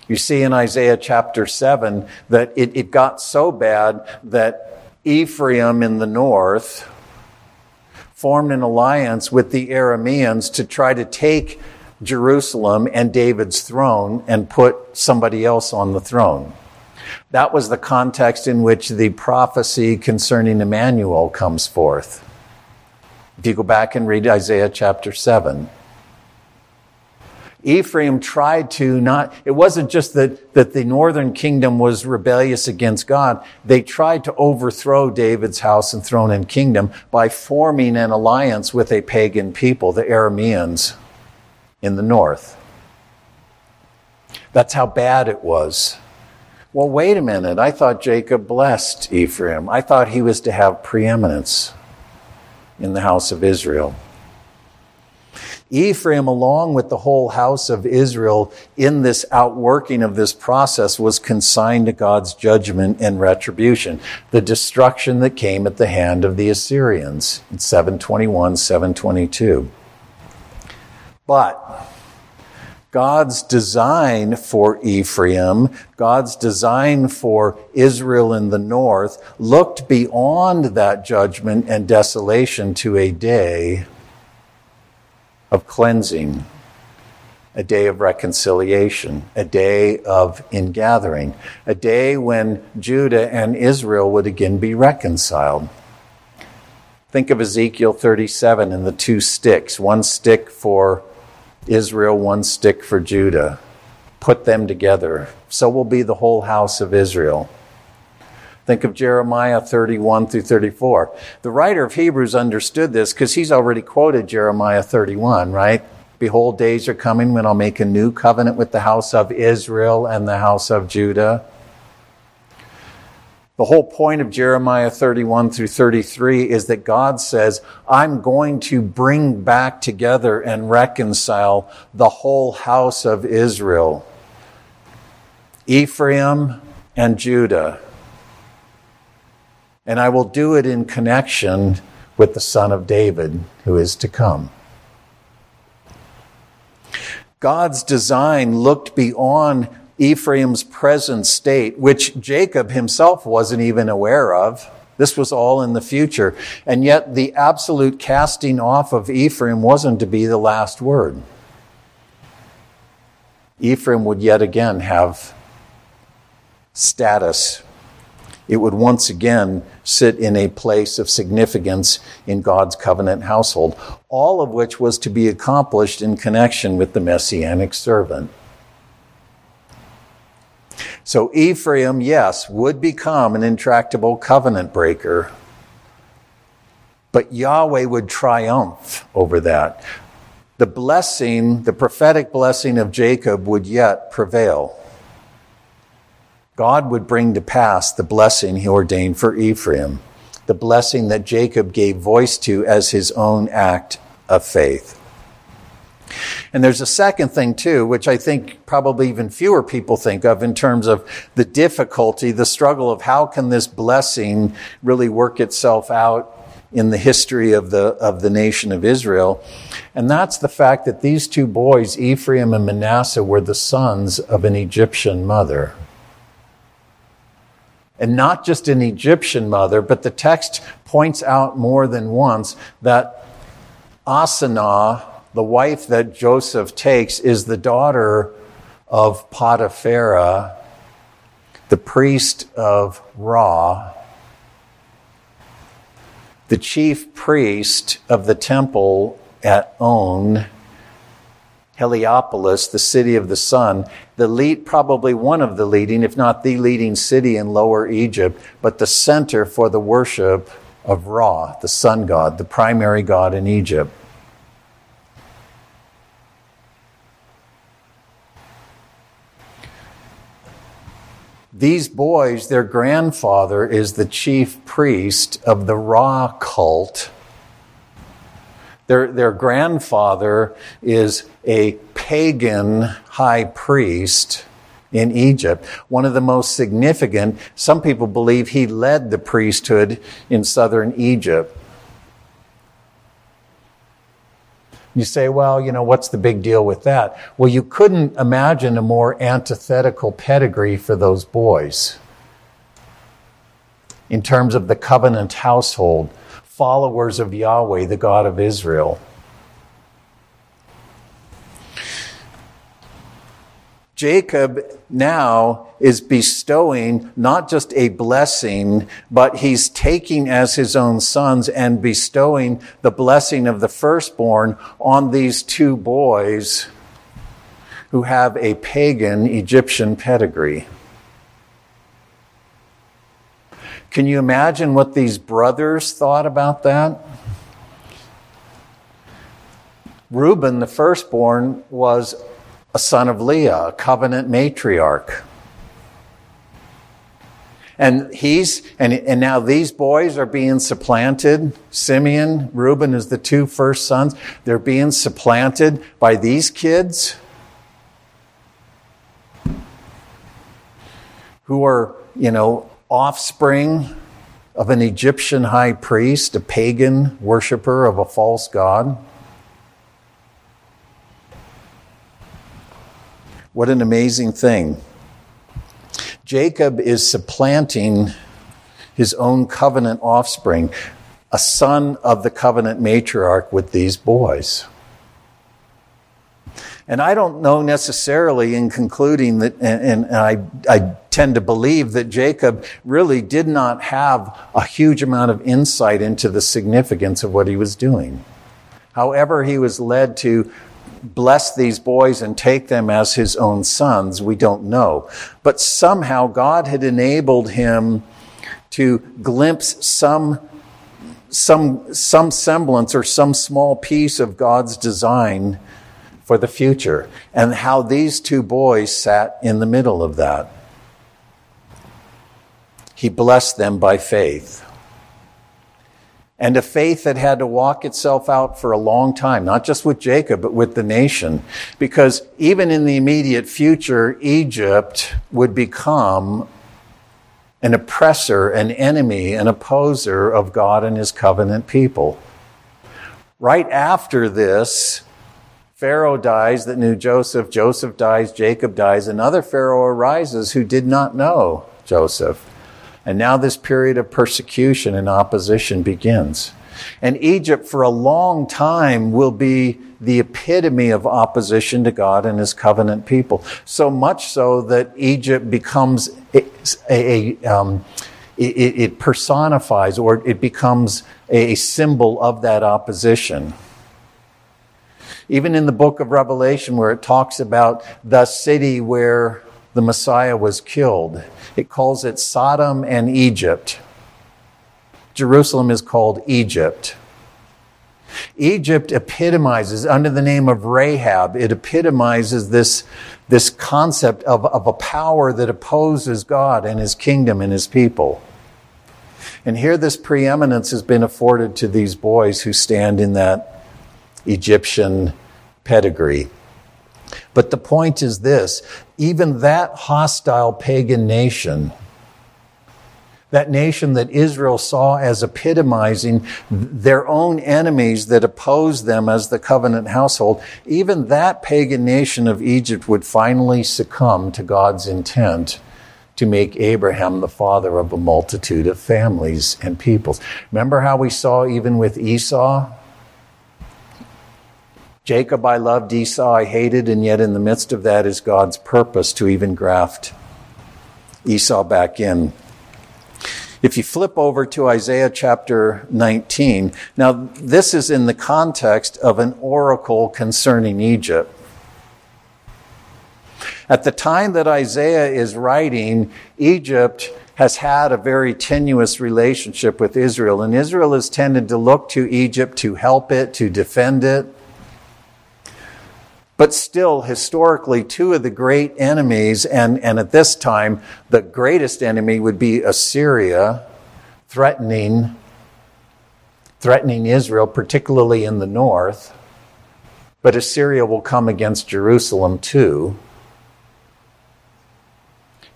You see in Isaiah chapter 7 that it, it got so bad that Ephraim in the north formed an alliance with the Arameans to try to take Jerusalem and David's throne and put somebody else on the throne. That was the context in which the prophecy concerning Emmanuel comes forth. If you go back and read Isaiah chapter 7, Ephraim tried to not, it wasn't just that, that the northern kingdom was rebellious against God. They tried to overthrow David's house and throne and kingdom by forming an alliance with a pagan people, the Arameans in the north. That's how bad it was. well, wait a minute. I thought Jacob blessed Ephraim. I thought he was to have preeminence in the house of Israel. Ephraim, along with the whole house of Israel, in this outworking of this process, was consigned to God's judgment and retribution, the destruction that came at the hand of the Assyrians in 721, 722. But God's design for Ephraim, God's design for Israel in the north, looked beyond that judgment and desolation to a day of cleansing, a day of reconciliation, a day of ingathering, a day when Judah and Israel would again be reconciled. Think of Ezekiel 37 and the two sticks, one stick for Israel, one stick for Judah. Put them together. So will be the whole house of Israel. Think of Jeremiah 31 through 34. The writer of Hebrews understood this because he's already quoted Jeremiah 31, right? Behold, days are coming when I'll make a new covenant with the house of Israel and the house of Judah. The whole point of Jeremiah 31 through 33 is that God says, I'm going to bring back together and reconcile the whole house of Israel, Ephraim and Judah. And I will do it in connection with the Son of David who is to come. God's design looked beyond Ephraim's present state, which Jacob himself wasn't even aware of. This was all in the future. And yet the absolute casting off of Ephraim wasn't to be the last word. Ephraim would yet again have status. It would once again sit in a place of significance in God's covenant household, all of which was to be accomplished in connection with the messianic servant. So Ephraim, yes, would become an intractable covenant breaker, but Yahweh would triumph over that. The blessing, the prophetic blessing of Jacob would yet prevail. God would bring to pass the blessing he ordained for Ephraim, the blessing that Jacob gave voice to as his own act of faith. And there's a second thing too, which I think probably even fewer people think of in terms of the difficulty, the struggle of how can this blessing really work itself out in the history of the, of the nation of Israel. And that's the fact that these two boys, Ephraim and Manasseh, were the sons of an Egyptian mother. And not just an Egyptian mother, but the text points out more than once that Asenath, the wife that Joseph takes is the daughter of Potiphera, the priest of Ra, the chief priest of the temple at On, Heliopolis, the city of the sun, the lead, probably one of the leading, if not the leading city in Lower Egypt, but the center for the worship of Ra, the sun god, the primary god in Egypt. These boys, their grandfather is the chief priest of the Ra cult. Their, their grandfather is a pagan high priest in Egypt. One of the most significant, some people believe he led the priesthood in southern Egypt. You say, well, you know, what's the big deal with that? Well, you couldn't imagine a more antithetical pedigree for those boys in terms of the covenant household, followers of Yahweh, the God of Israel. Jacob now is bestowing not just a blessing, but he's taking as his own sons and bestowing the blessing of the firstborn on these two boys who have a pagan Egyptian pedigree. Can you imagine what these brothers thought about that? Reuben, the firstborn, was a son of Leah, a covenant matriarch. And he's, and, and now these boys are being supplanted. Simeon, Reuben is the two first sons. They're being supplanted by these kids who are, you know, offspring of an Egyptian high priest, a pagan worshiper of a false god. What an amazing thing. Jacob is supplanting his own covenant offspring, a son of the covenant matriarch with these boys. And I don't know necessarily in concluding that, and, and I, I tend to believe that Jacob really did not have a huge amount of insight into the significance of what he was doing. However, he was led to bless these boys and take them as his own sons, we don't know. But somehow God had enabled him to glimpse some, some, some semblance or some small piece of God's design for the future and how these two boys sat in the middle of that. He blessed them by faith and a faith that had to walk itself out for a long time, not just with Jacob, but with the nation. Because even in the immediate future, Egypt would become an oppressor, an enemy, an opposer of God and his covenant people. Right after this, Pharaoh dies that knew Joseph, Joseph dies, Jacob dies, another Pharaoh arises who did not know Joseph. And now this period of persecution and opposition begins. And Egypt for a long time will be the epitome of opposition to God and his covenant people. So much so that Egypt becomes a, a, um, it, it, personifies or it becomes a symbol of that opposition. Even in the book of Revelation, where it talks about the city where the Messiah was killed, it calls it Sodom and Egypt. Jerusalem is called Egypt. Egypt epitomizes, under the name of Rahab, it epitomizes this, this concept of, of a power that opposes God and his kingdom and his people. And here this preeminence has been afforded to these boys who stand in that Egyptian pedigree. But the point is this even that hostile pagan nation, that nation that Israel saw as epitomizing their own enemies that opposed them as the covenant household, even that pagan nation of Egypt would finally succumb to God's intent to make Abraham the father of a multitude of families and peoples. Remember how we saw even with Esau? Jacob I loved, Esau I hated, and yet in the midst of that is God's purpose to even graft Esau back in. If you flip over to Isaiah chapter 19, now this is in the context of an oracle concerning Egypt. At the time that Isaiah is writing, Egypt has had a very tenuous relationship with Israel, and Israel has tended to look to Egypt to help it, to defend it. But still, historically, two of the great enemies, and, and at this time, the greatest enemy would be Assyria, threatening, threatening Israel, particularly in the north. But Assyria will come against Jerusalem too.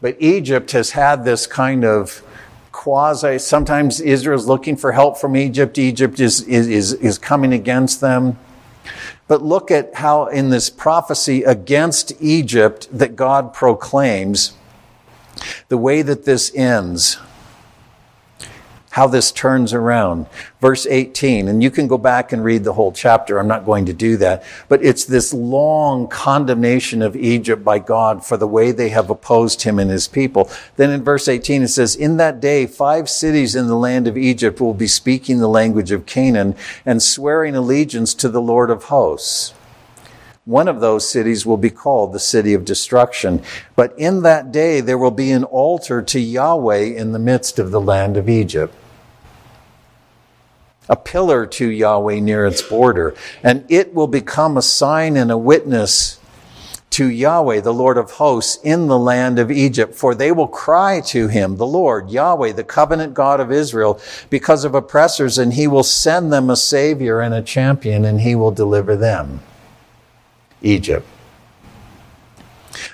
But Egypt has had this kind of quasi, sometimes Israel's looking for help from Egypt. Egypt is, is, is coming against them. But look at how in this prophecy against Egypt that God proclaims, the way that this ends how this turns around. Verse 18, and you can go back and read the whole chapter. I'm not going to do that. But it's this long condemnation of Egypt by God for the way they have opposed him and his people. Then in verse 18, it says, In that day, five cities in the land of Egypt will be speaking the language of Canaan and swearing allegiance to the Lord of hosts. One of those cities will be called the city of destruction. But in that day, there will be an altar to Yahweh in the midst of the land of Egypt a pillar to Yahweh near its border, and it will become a sign and a witness to Yahweh, the Lord of hosts, in the land of Egypt, for they will cry to him, the Lord, Yahweh, the covenant God of Israel, because of oppressors, and he will send them a savior and a champion, and he will deliver them. Egypt.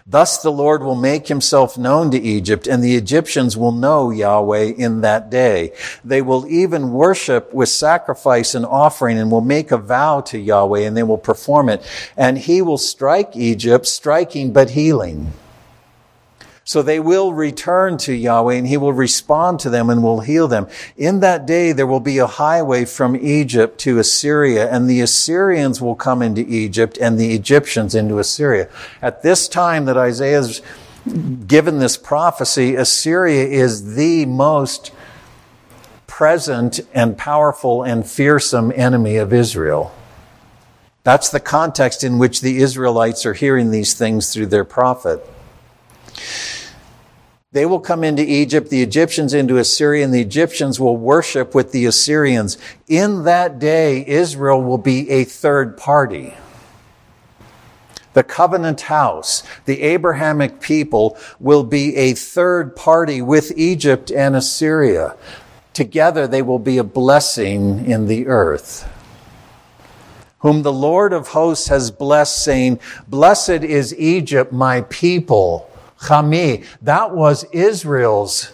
Thus the Lord will make himself known to Egypt, and the Egyptians will know Yahweh in that day. They will even worship with sacrifice and offering, and will make a vow to Yahweh, and they will perform it. And he will strike Egypt, striking but healing. So they will return to Yahweh and he will respond to them and will heal them. In that day, there will be a highway from Egypt to Assyria and the Assyrians will come into Egypt and the Egyptians into Assyria. At this time that Isaiah Isaiah's given this prophecy, Assyria is the most present and powerful and fearsome enemy of Israel. That's the context in which the Israelites are hearing these things through their prophet. They will come into Egypt, the Egyptians into Assyria, and the Egyptians will worship with the Assyrians. In that day, Israel will be a third party. The covenant house, the Abrahamic people, will be a third party with Egypt and Assyria. Together, they will be a blessing in the earth whom the Lord of hosts has blessed, saying, Blessed is Egypt, my people. Ammi. That was Israel's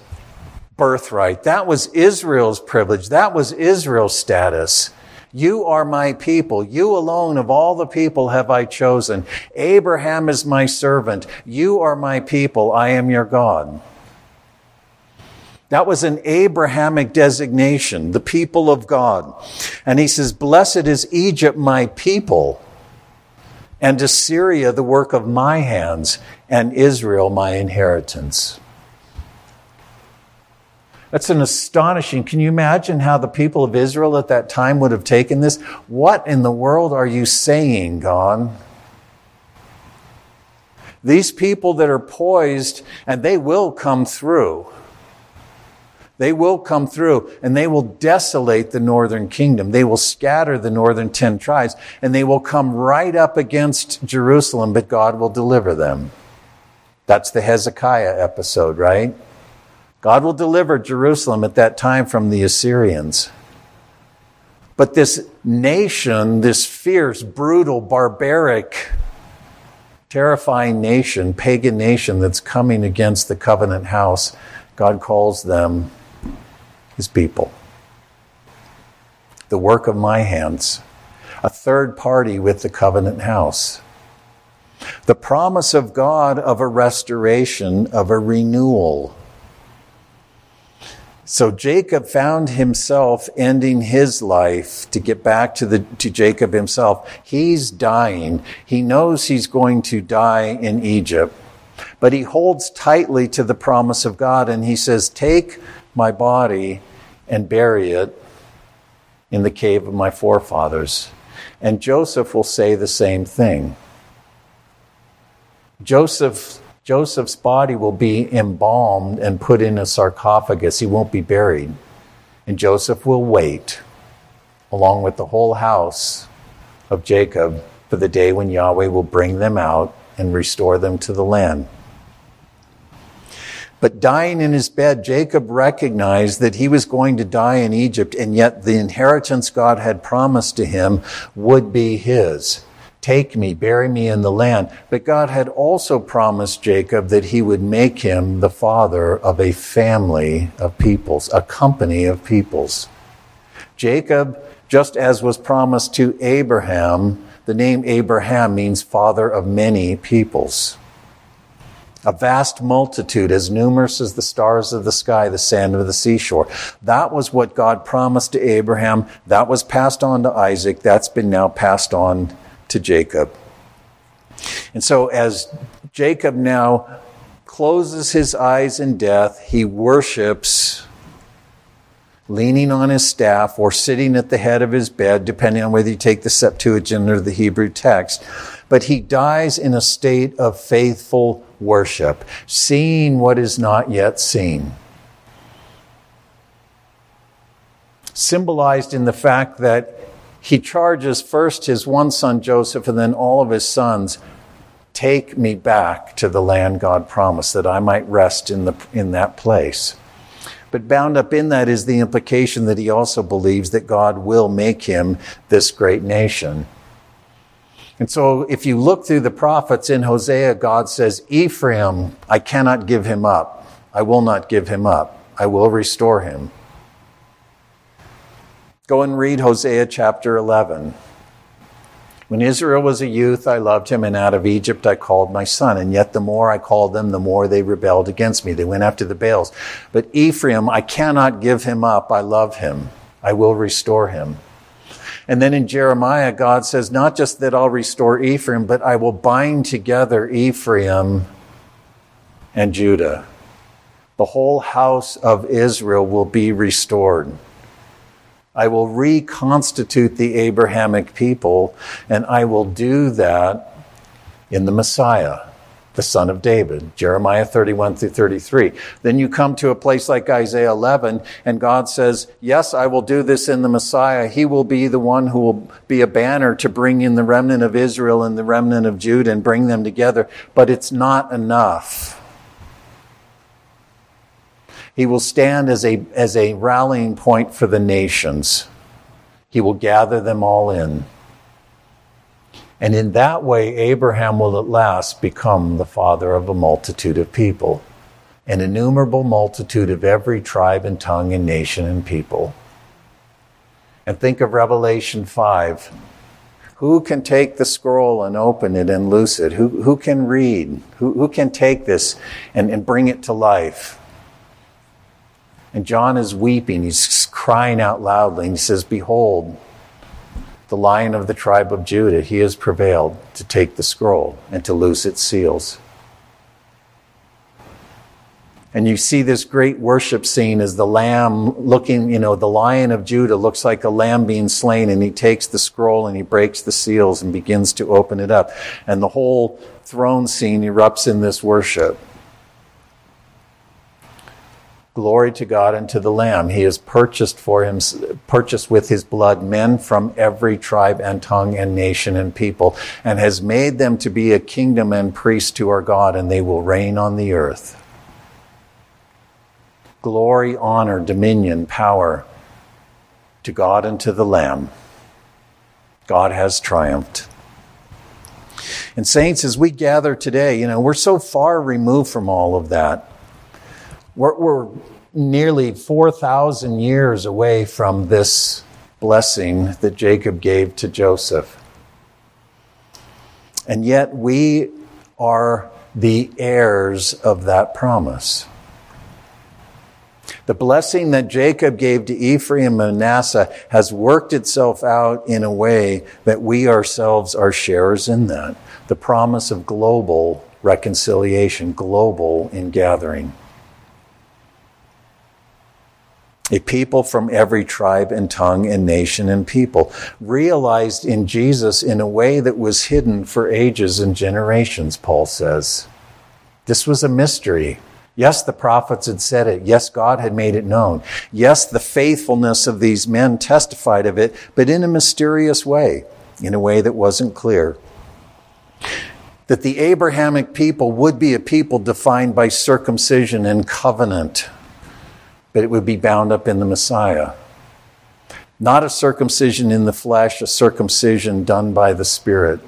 birthright. That was Israel's privilege. That was Israel's status. You are my people. You alone of all the people have I chosen. Abraham is my servant. You are my people. I am your God. That was an Abrahamic designation, the people of God. And he says, Blessed is Egypt, my people and Assyria the work of my hands, and Israel my inheritance. That's an astonishing. Can you imagine how the people of Israel at that time would have taken this? What in the world are you saying, God? These people that are poised, and they will come through. They will come through and they will desolate the northern kingdom. They will scatter the northern ten tribes and they will come right up against Jerusalem, but God will deliver them. That's the Hezekiah episode, right? God will deliver Jerusalem at that time from the Assyrians. But this nation, this fierce, brutal, barbaric, terrifying nation, pagan nation that's coming against the covenant house, God calls them his people. The work of my hands, a third party with the covenant house. The promise of God of a restoration, of a renewal. So Jacob found himself ending his life to get back to the, to Jacob himself. He's dying. He knows he's going to die in Egypt, but he holds tightly to the promise of God and he says, take my body and bury it in the cave of my forefathers. And Joseph will say the same thing. Joseph, Joseph's body will be embalmed and put in a sarcophagus. He won't be buried. And Joseph will wait, along with the whole house of Jacob, for the day when Yahweh will bring them out and restore them to the land. But dying in his bed, Jacob recognized that he was going to die in Egypt, and yet the inheritance God had promised to him would be his. Take me, bury me in the land. But God had also promised Jacob that he would make him the father of a family of peoples, a company of peoples. Jacob, just as was promised to Abraham, the name Abraham means father of many peoples a vast multitude as numerous as the stars of the sky, the sand of the seashore. That was what God promised to Abraham. That was passed on to Isaac. That's been now passed on to Jacob. And so as Jacob now closes his eyes in death, he worships leaning on his staff or sitting at the head of his bed, depending on whether you take the Septuagint or the Hebrew text. But he dies in a state of faithful worship, seeing what is not yet seen. Symbolized in the fact that he charges first his one son Joseph and then all of his sons take me back to the land God promised, that I might rest in, the, in that place. But bound up in that is the implication that he also believes that God will make him this great nation. And so if you look through the prophets in Hosea, God says, Ephraim, I cannot give him up. I will not give him up. I will restore him. Go and read Hosea chapter 11. When Israel was a youth, I loved him, and out of Egypt I called my son. And yet the more I called them, the more they rebelled against me. They went after the Baals. But Ephraim, I cannot give him up. I love him. I will restore him. And then in Jeremiah, God says, not just that I'll restore Ephraim, but I will bind together Ephraim and Judah. The whole house of Israel will be restored. I will reconstitute the Abrahamic people, and I will do that in the Messiah, the son of David. Jeremiah 31 through 33. Then you come to a place like Isaiah 11, and God says, Yes, I will do this in the Messiah. He will be the one who will be a banner to bring in the remnant of Israel and the remnant of Judah and bring them together. But it's not enough. He will stand as a, as a rallying point for the nations. He will gather them all in. And in that way, Abraham will at last become the father of a multitude of people, an innumerable multitude of every tribe and tongue and nation and people. And think of Revelation 5. Who can take the scroll and open it and loose it? Who, who can read? Who, who can take this and, and bring it to life? And John is weeping. He's crying out loudly. And he says, Behold, the lion of the tribe of Judah, he has prevailed to take the scroll and to loose its seals. And you see this great worship scene as the lamb looking, you know, the lion of Judah looks like a lamb being slain, and he takes the scroll and he breaks the seals and begins to open it up. And the whole throne scene erupts in this worship. Glory to God and to the Lamb. He has purchased for him, purchased with his blood men from every tribe and tongue and nation and people, and has made them to be a kingdom and priests to our God, and they will reign on the earth. Glory, honor, dominion, power to God and to the Lamb. God has triumphed. And saints, as we gather today, you know, we're so far removed from all of that. We're, we're nearly 4,000 years away from this blessing that Jacob gave to Joseph. And yet we are the heirs of that promise. The blessing that Jacob gave to Ephraim and Manasseh has worked itself out in a way that we ourselves are sharers in that. The promise of global reconciliation, global ingathering. A people from every tribe and tongue and nation and people, realized in Jesus in a way that was hidden for ages and generations, Paul says. This was a mystery. Yes, the prophets had said it. Yes, God had made it known. Yes, the faithfulness of these men testified of it, but in a mysterious way, in a way that wasn't clear. That the Abrahamic people would be a people defined by circumcision and covenant but it would be bound up in the Messiah. Not a circumcision in the flesh, a circumcision done by the Spirit.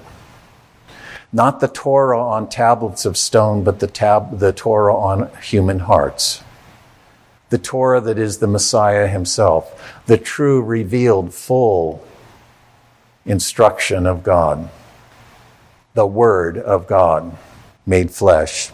Not the Torah on tablets of stone, but the, tab- the Torah on human hearts. The Torah that is the Messiah himself, the true, revealed, full instruction of God, the Word of God made flesh.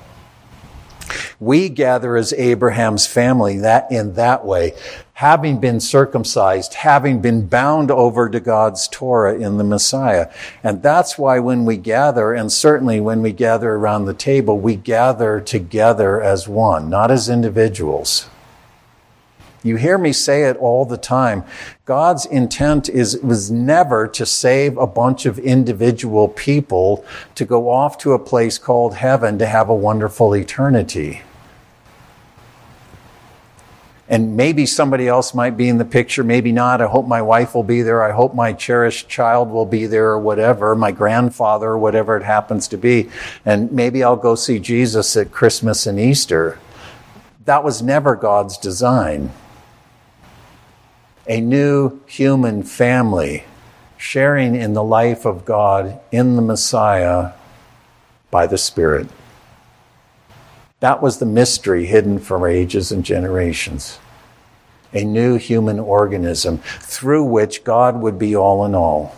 We gather as Abraham's family that in that way, having been circumcised, having been bound over to God's Torah in the Messiah. And that's why when we gather, and certainly when we gather around the table, we gather together as one, not as individuals. You hear me say it all the time. God's intent is, was never to save a bunch of individual people to go off to a place called heaven to have a wonderful eternity. And maybe somebody else might be in the picture, maybe not. I hope my wife will be there. I hope my cherished child will be there or whatever, my grandfather or whatever it happens to be. And maybe I'll go see Jesus at Christmas and Easter. That was never God's design. A new human family sharing in the life of God in the Messiah by the Spirit. That was the mystery hidden for ages and generations. A new human organism through which God would be all in all.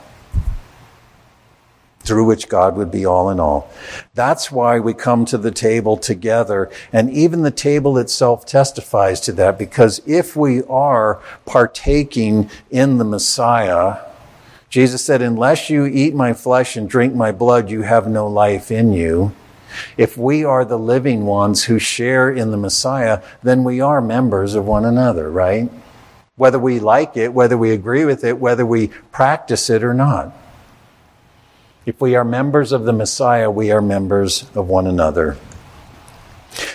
Through which God would be all in all. That's why we come to the table together, and even the table itself testifies to that, because if we are partaking in the Messiah, Jesus said, Unless you eat my flesh and drink my blood, you have no life in you. If we are the living ones who share in the Messiah, then we are members of one another, right? Whether we like it, whether we agree with it, whether we practice it or not. If we are members of the Messiah, we are members of one another.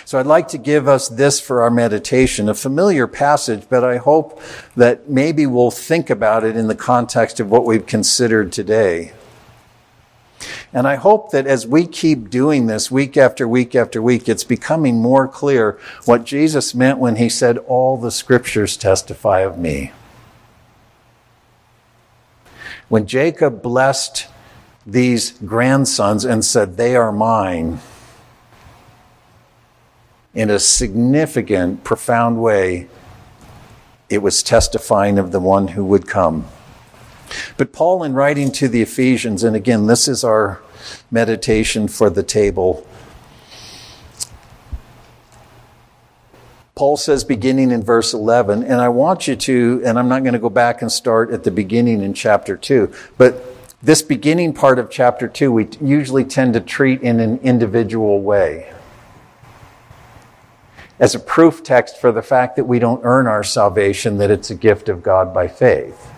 So I'd like to give us this for our meditation, a familiar passage, but I hope that maybe we'll think about it in the context of what we've considered today. And I hope that as we keep doing this week after week after week, it's becoming more clear what Jesus meant when he said, All the scriptures testify of me. When Jacob blessed these grandsons and said, They are mine, in a significant, profound way, it was testifying of the one who would come. But Paul, in writing to the Ephesians, and again, this is our meditation for the table. Paul says, beginning in verse 11, and I want you to, and I'm not going to go back and start at the beginning in chapter 2, but this beginning part of chapter 2, we usually tend to treat in an individual way as a proof text for the fact that we don't earn our salvation, that it's a gift of God by faith.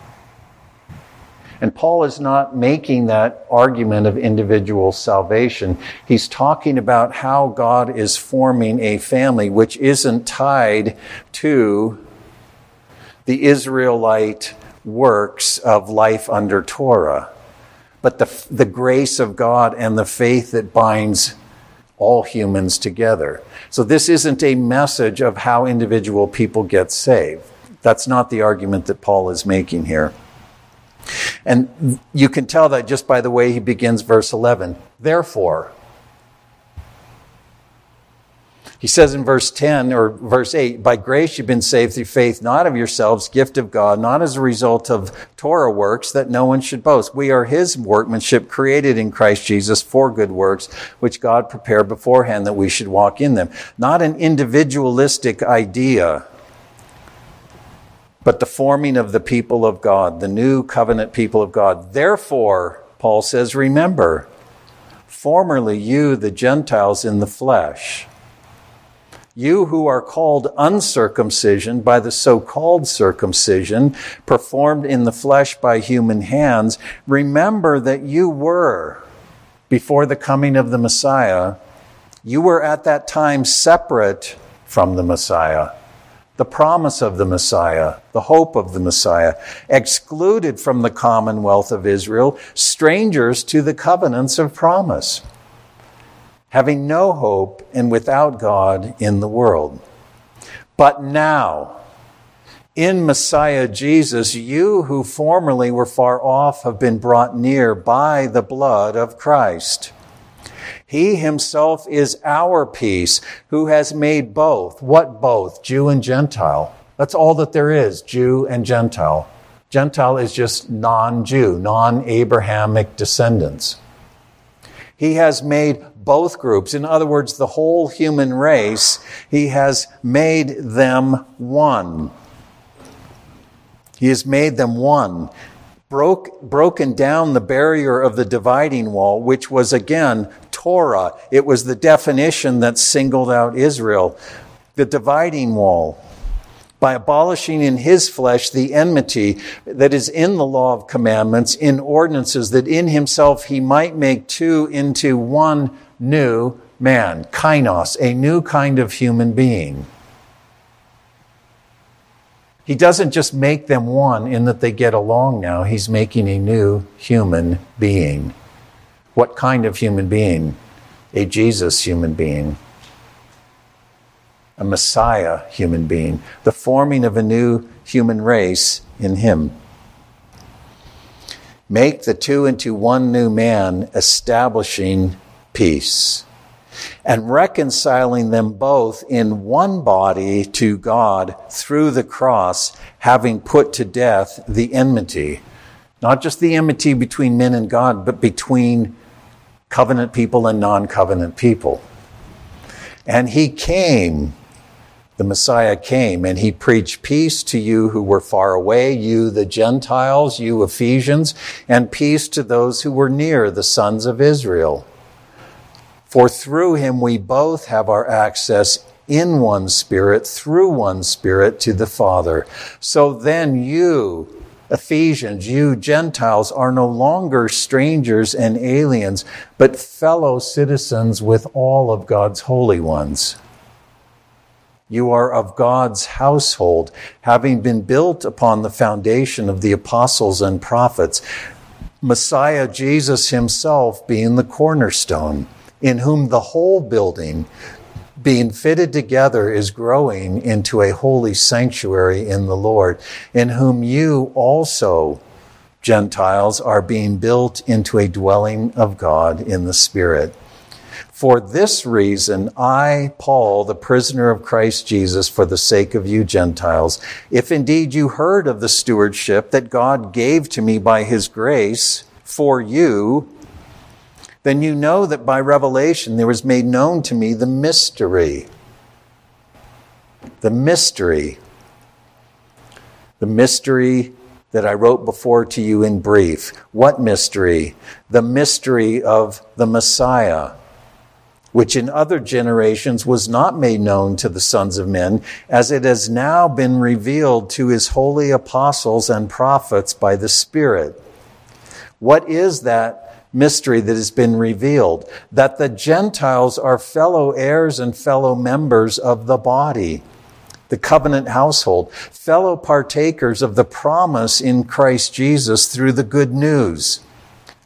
And Paul is not making that argument of individual salvation. He's talking about how God is forming a family which isn't tied to the Israelite works of life under Torah, but the, the grace of God and the faith that binds all humans together. So this isn't a message of how individual people get saved. That's not the argument that Paul is making here. And you can tell that just by the way he begins verse 11. Therefore, he says in verse 10 or verse 8, by grace you've been saved through faith, not of yourselves, gift of God, not as a result of Torah works, that no one should boast. We are his workmanship created in Christ Jesus for good works, which God prepared beforehand that we should walk in them. Not an individualistic idea but the forming of the people of God, the new covenant people of God. Therefore, Paul says, remember, formerly you, the Gentiles in the flesh, you who are called uncircumcision by the so called circumcision performed in the flesh by human hands, remember that you were, before the coming of the Messiah, you were at that time separate from the Messiah. The promise of the Messiah, the hope of the Messiah, excluded from the commonwealth of Israel, strangers to the covenants of promise, having no hope and without God in the world. But now, in Messiah Jesus, you who formerly were far off have been brought near by the blood of Christ. He himself is our peace, who has made both. What both? Jew and Gentile. That's all that there is, Jew and Gentile. Gentile is just non Jew, non Abrahamic descendants. He has made both groups. In other words, the whole human race, he has made them one. He has made them one. Broke, broken down the barrier of the dividing wall, which was again Torah. It was the definition that singled out Israel. The dividing wall. By abolishing in his flesh the enmity that is in the law of commandments, in ordinances, that in himself he might make two into one new man, kainos, a new kind of human being. He doesn't just make them one in that they get along now. He's making a new human being. What kind of human being? A Jesus human being. A Messiah human being. The forming of a new human race in Him. Make the two into one new man, establishing peace and reconciling them both in one body to God through the cross, having put to death the enmity. Not just the enmity between men and God, but between covenant people and non covenant people. And he came, the Messiah came, and he preached peace to you who were far away, you the Gentiles, you Ephesians, and peace to those who were near, the sons of Israel. For through him we both have our access in one spirit, through one spirit to the Father. So then you, Ephesians, you Gentiles are no longer strangers and aliens, but fellow citizens with all of God's holy ones. You are of God's household, having been built upon the foundation of the apostles and prophets, Messiah Jesus himself being the cornerstone in whom the whole building, being fitted together, is growing into a holy sanctuary in the Lord, in whom you also, Gentiles, are being built into a dwelling of God in the Spirit. For this reason, I, Paul, the prisoner of Christ Jesus, for the sake of you Gentiles, if indeed you heard of the stewardship that God gave to me by his grace for you, then you know that by revelation there was made known to me the mystery. The mystery. The mystery that I wrote before to you in brief. What mystery? The mystery of the Messiah, which in other generations was not made known to the sons of men, as it has now been revealed to his holy apostles and prophets by the Spirit. What is that mystery that has been revealed that the Gentiles are fellow heirs and fellow members of the body, the covenant household, fellow partakers of the promise in Christ Jesus through the good news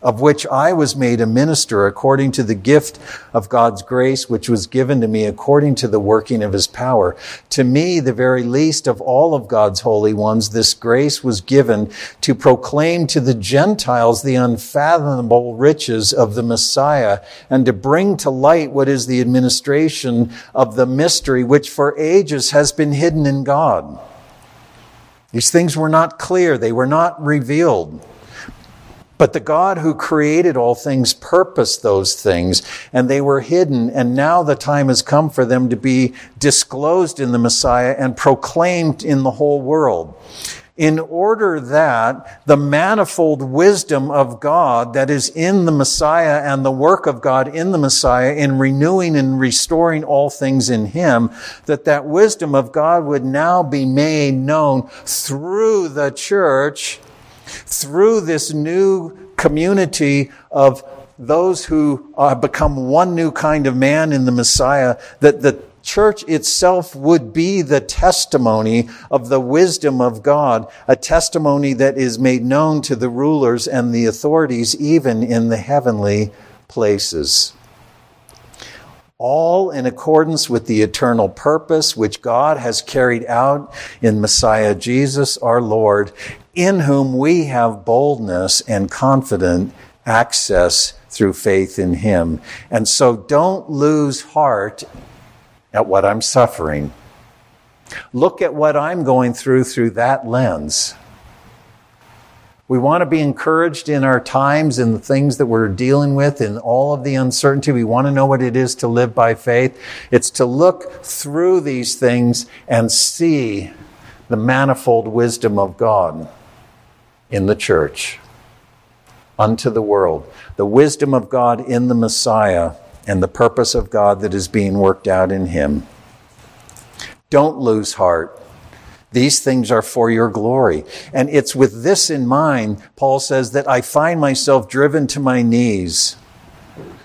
of which I was made a minister according to the gift of God's grace, which was given to me according to the working of his power. To me, the very least of all of God's holy ones, this grace was given to proclaim to the Gentiles the unfathomable riches of the Messiah and to bring to light what is the administration of the mystery which for ages has been hidden in God. These things were not clear. They were not revealed. But the God who created all things purposed those things, and they were hidden, and now the time has come for them to be disclosed in the Messiah and proclaimed in the whole world. In order that the manifold wisdom of God that is in the Messiah and the work of God in the Messiah in renewing and restoring all things in Him, that that wisdom of God would now be made known through the church through this new community of those who have become one new kind of man in the Messiah, that the church itself would be the testimony of the wisdom of God, a testimony that is made known to the rulers and the authorities, even in the heavenly places all in accordance with the eternal purpose which God has carried out in Messiah Jesus our Lord, in whom we have boldness and confident access through faith in Him. And so don't lose heart at what I'm suffering. Look at what I'm going through through that lens. We want to be encouraged in our times and the things that we're dealing with and all of the uncertainty. We want to know what it is to live by faith. It's to look through these things and see the manifold wisdom of God in the church unto the world. The wisdom of God in the Messiah and the purpose of God that is being worked out in him. Don't lose heart. These things are for your glory. And it's with this in mind, Paul says, that I find myself driven to my knees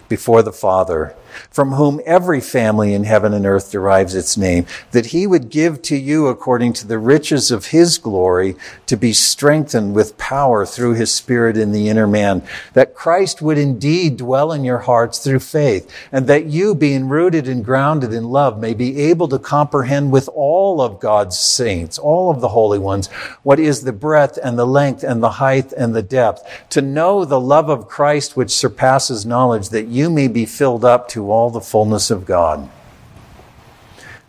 before the Father, from whom every family in heaven and earth derives its name, that he would give to you according to the riches of his glory to be strengthened with power through his spirit in the inner man, that Christ would indeed dwell in your hearts through faith, and that you, being rooted and grounded in love, may be able to comprehend with all of God's saints, all of the holy ones, what is the breadth and the length and the height and the depth, to know the love of Christ which surpasses knowledge, that you may be filled up all the fullness of God.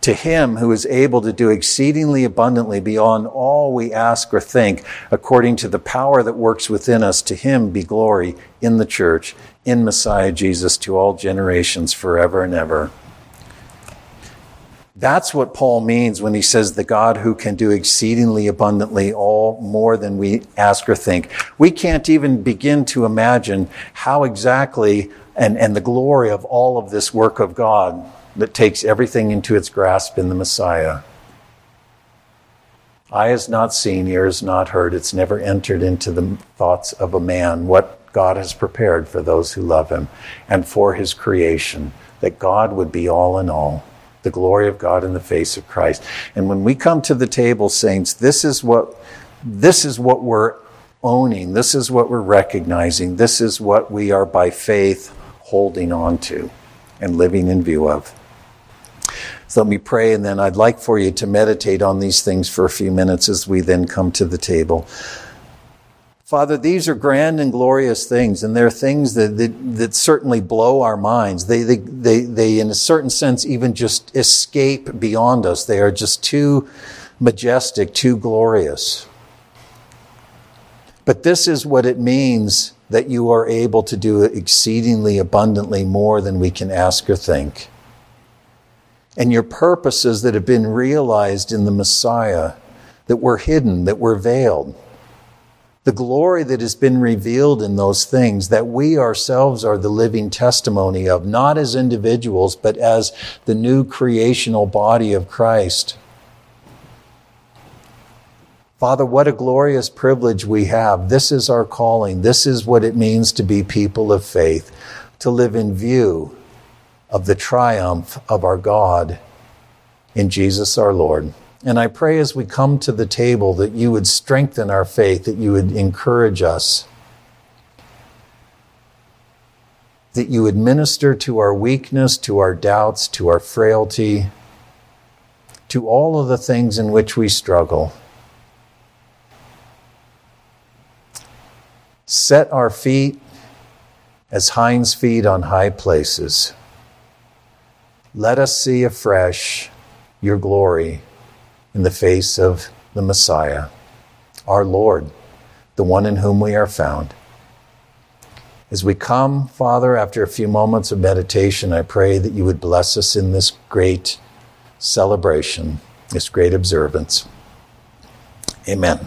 To him who is able to do exceedingly abundantly beyond all we ask or think, according to the power that works within us, to him be glory in the church, in Messiah Jesus, to all generations, forever and ever. That's what Paul means when he says the God who can do exceedingly abundantly all more than we ask or think. We can't even begin to imagine how exactly and, and the glory of all of this work of God that takes everything into its grasp in the Messiah. Eye has not seen, ear has not heard, it's never entered into the thoughts of a man what God has prepared for those who love him and for his creation, that God would be all in all the glory of God in the face of Christ. And when we come to the table, saints, this is what this is what we're owning. This is what we're recognizing. This is what we are by faith holding on to and living in view of. So let me pray, and then I'd like for you to meditate on these things for a few minutes as we then come to the table. Father, these are grand and glorious things, and they're things that, that, that, certainly blow our minds. They, they, they, they, in a certain sense, even just escape beyond us. They are just too majestic, too glorious. But this is what it means that you are able to do exceedingly abundantly more than we can ask or think. And your purposes that have been realized in the Messiah, that were hidden, that were veiled the glory that has been revealed in those things that we ourselves are the living testimony of, not as individuals, but as the new creational body of Christ. Father, what a glorious privilege we have. This is our calling. This is what it means to be people of faith, to live in view of the triumph of our God in Jesus our Lord. And I pray as we come to the table that you would strengthen our faith, that you would encourage us, that you would minister to our weakness, to our doubts, to our frailty, to all of the things in which we struggle. Set our feet as hinds feet on high places. Let us see afresh your glory in the face of the Messiah, our Lord, the one in whom we are found. As we come, Father, after a few moments of meditation, I pray that you would bless us in this great celebration, this great observance. Amen.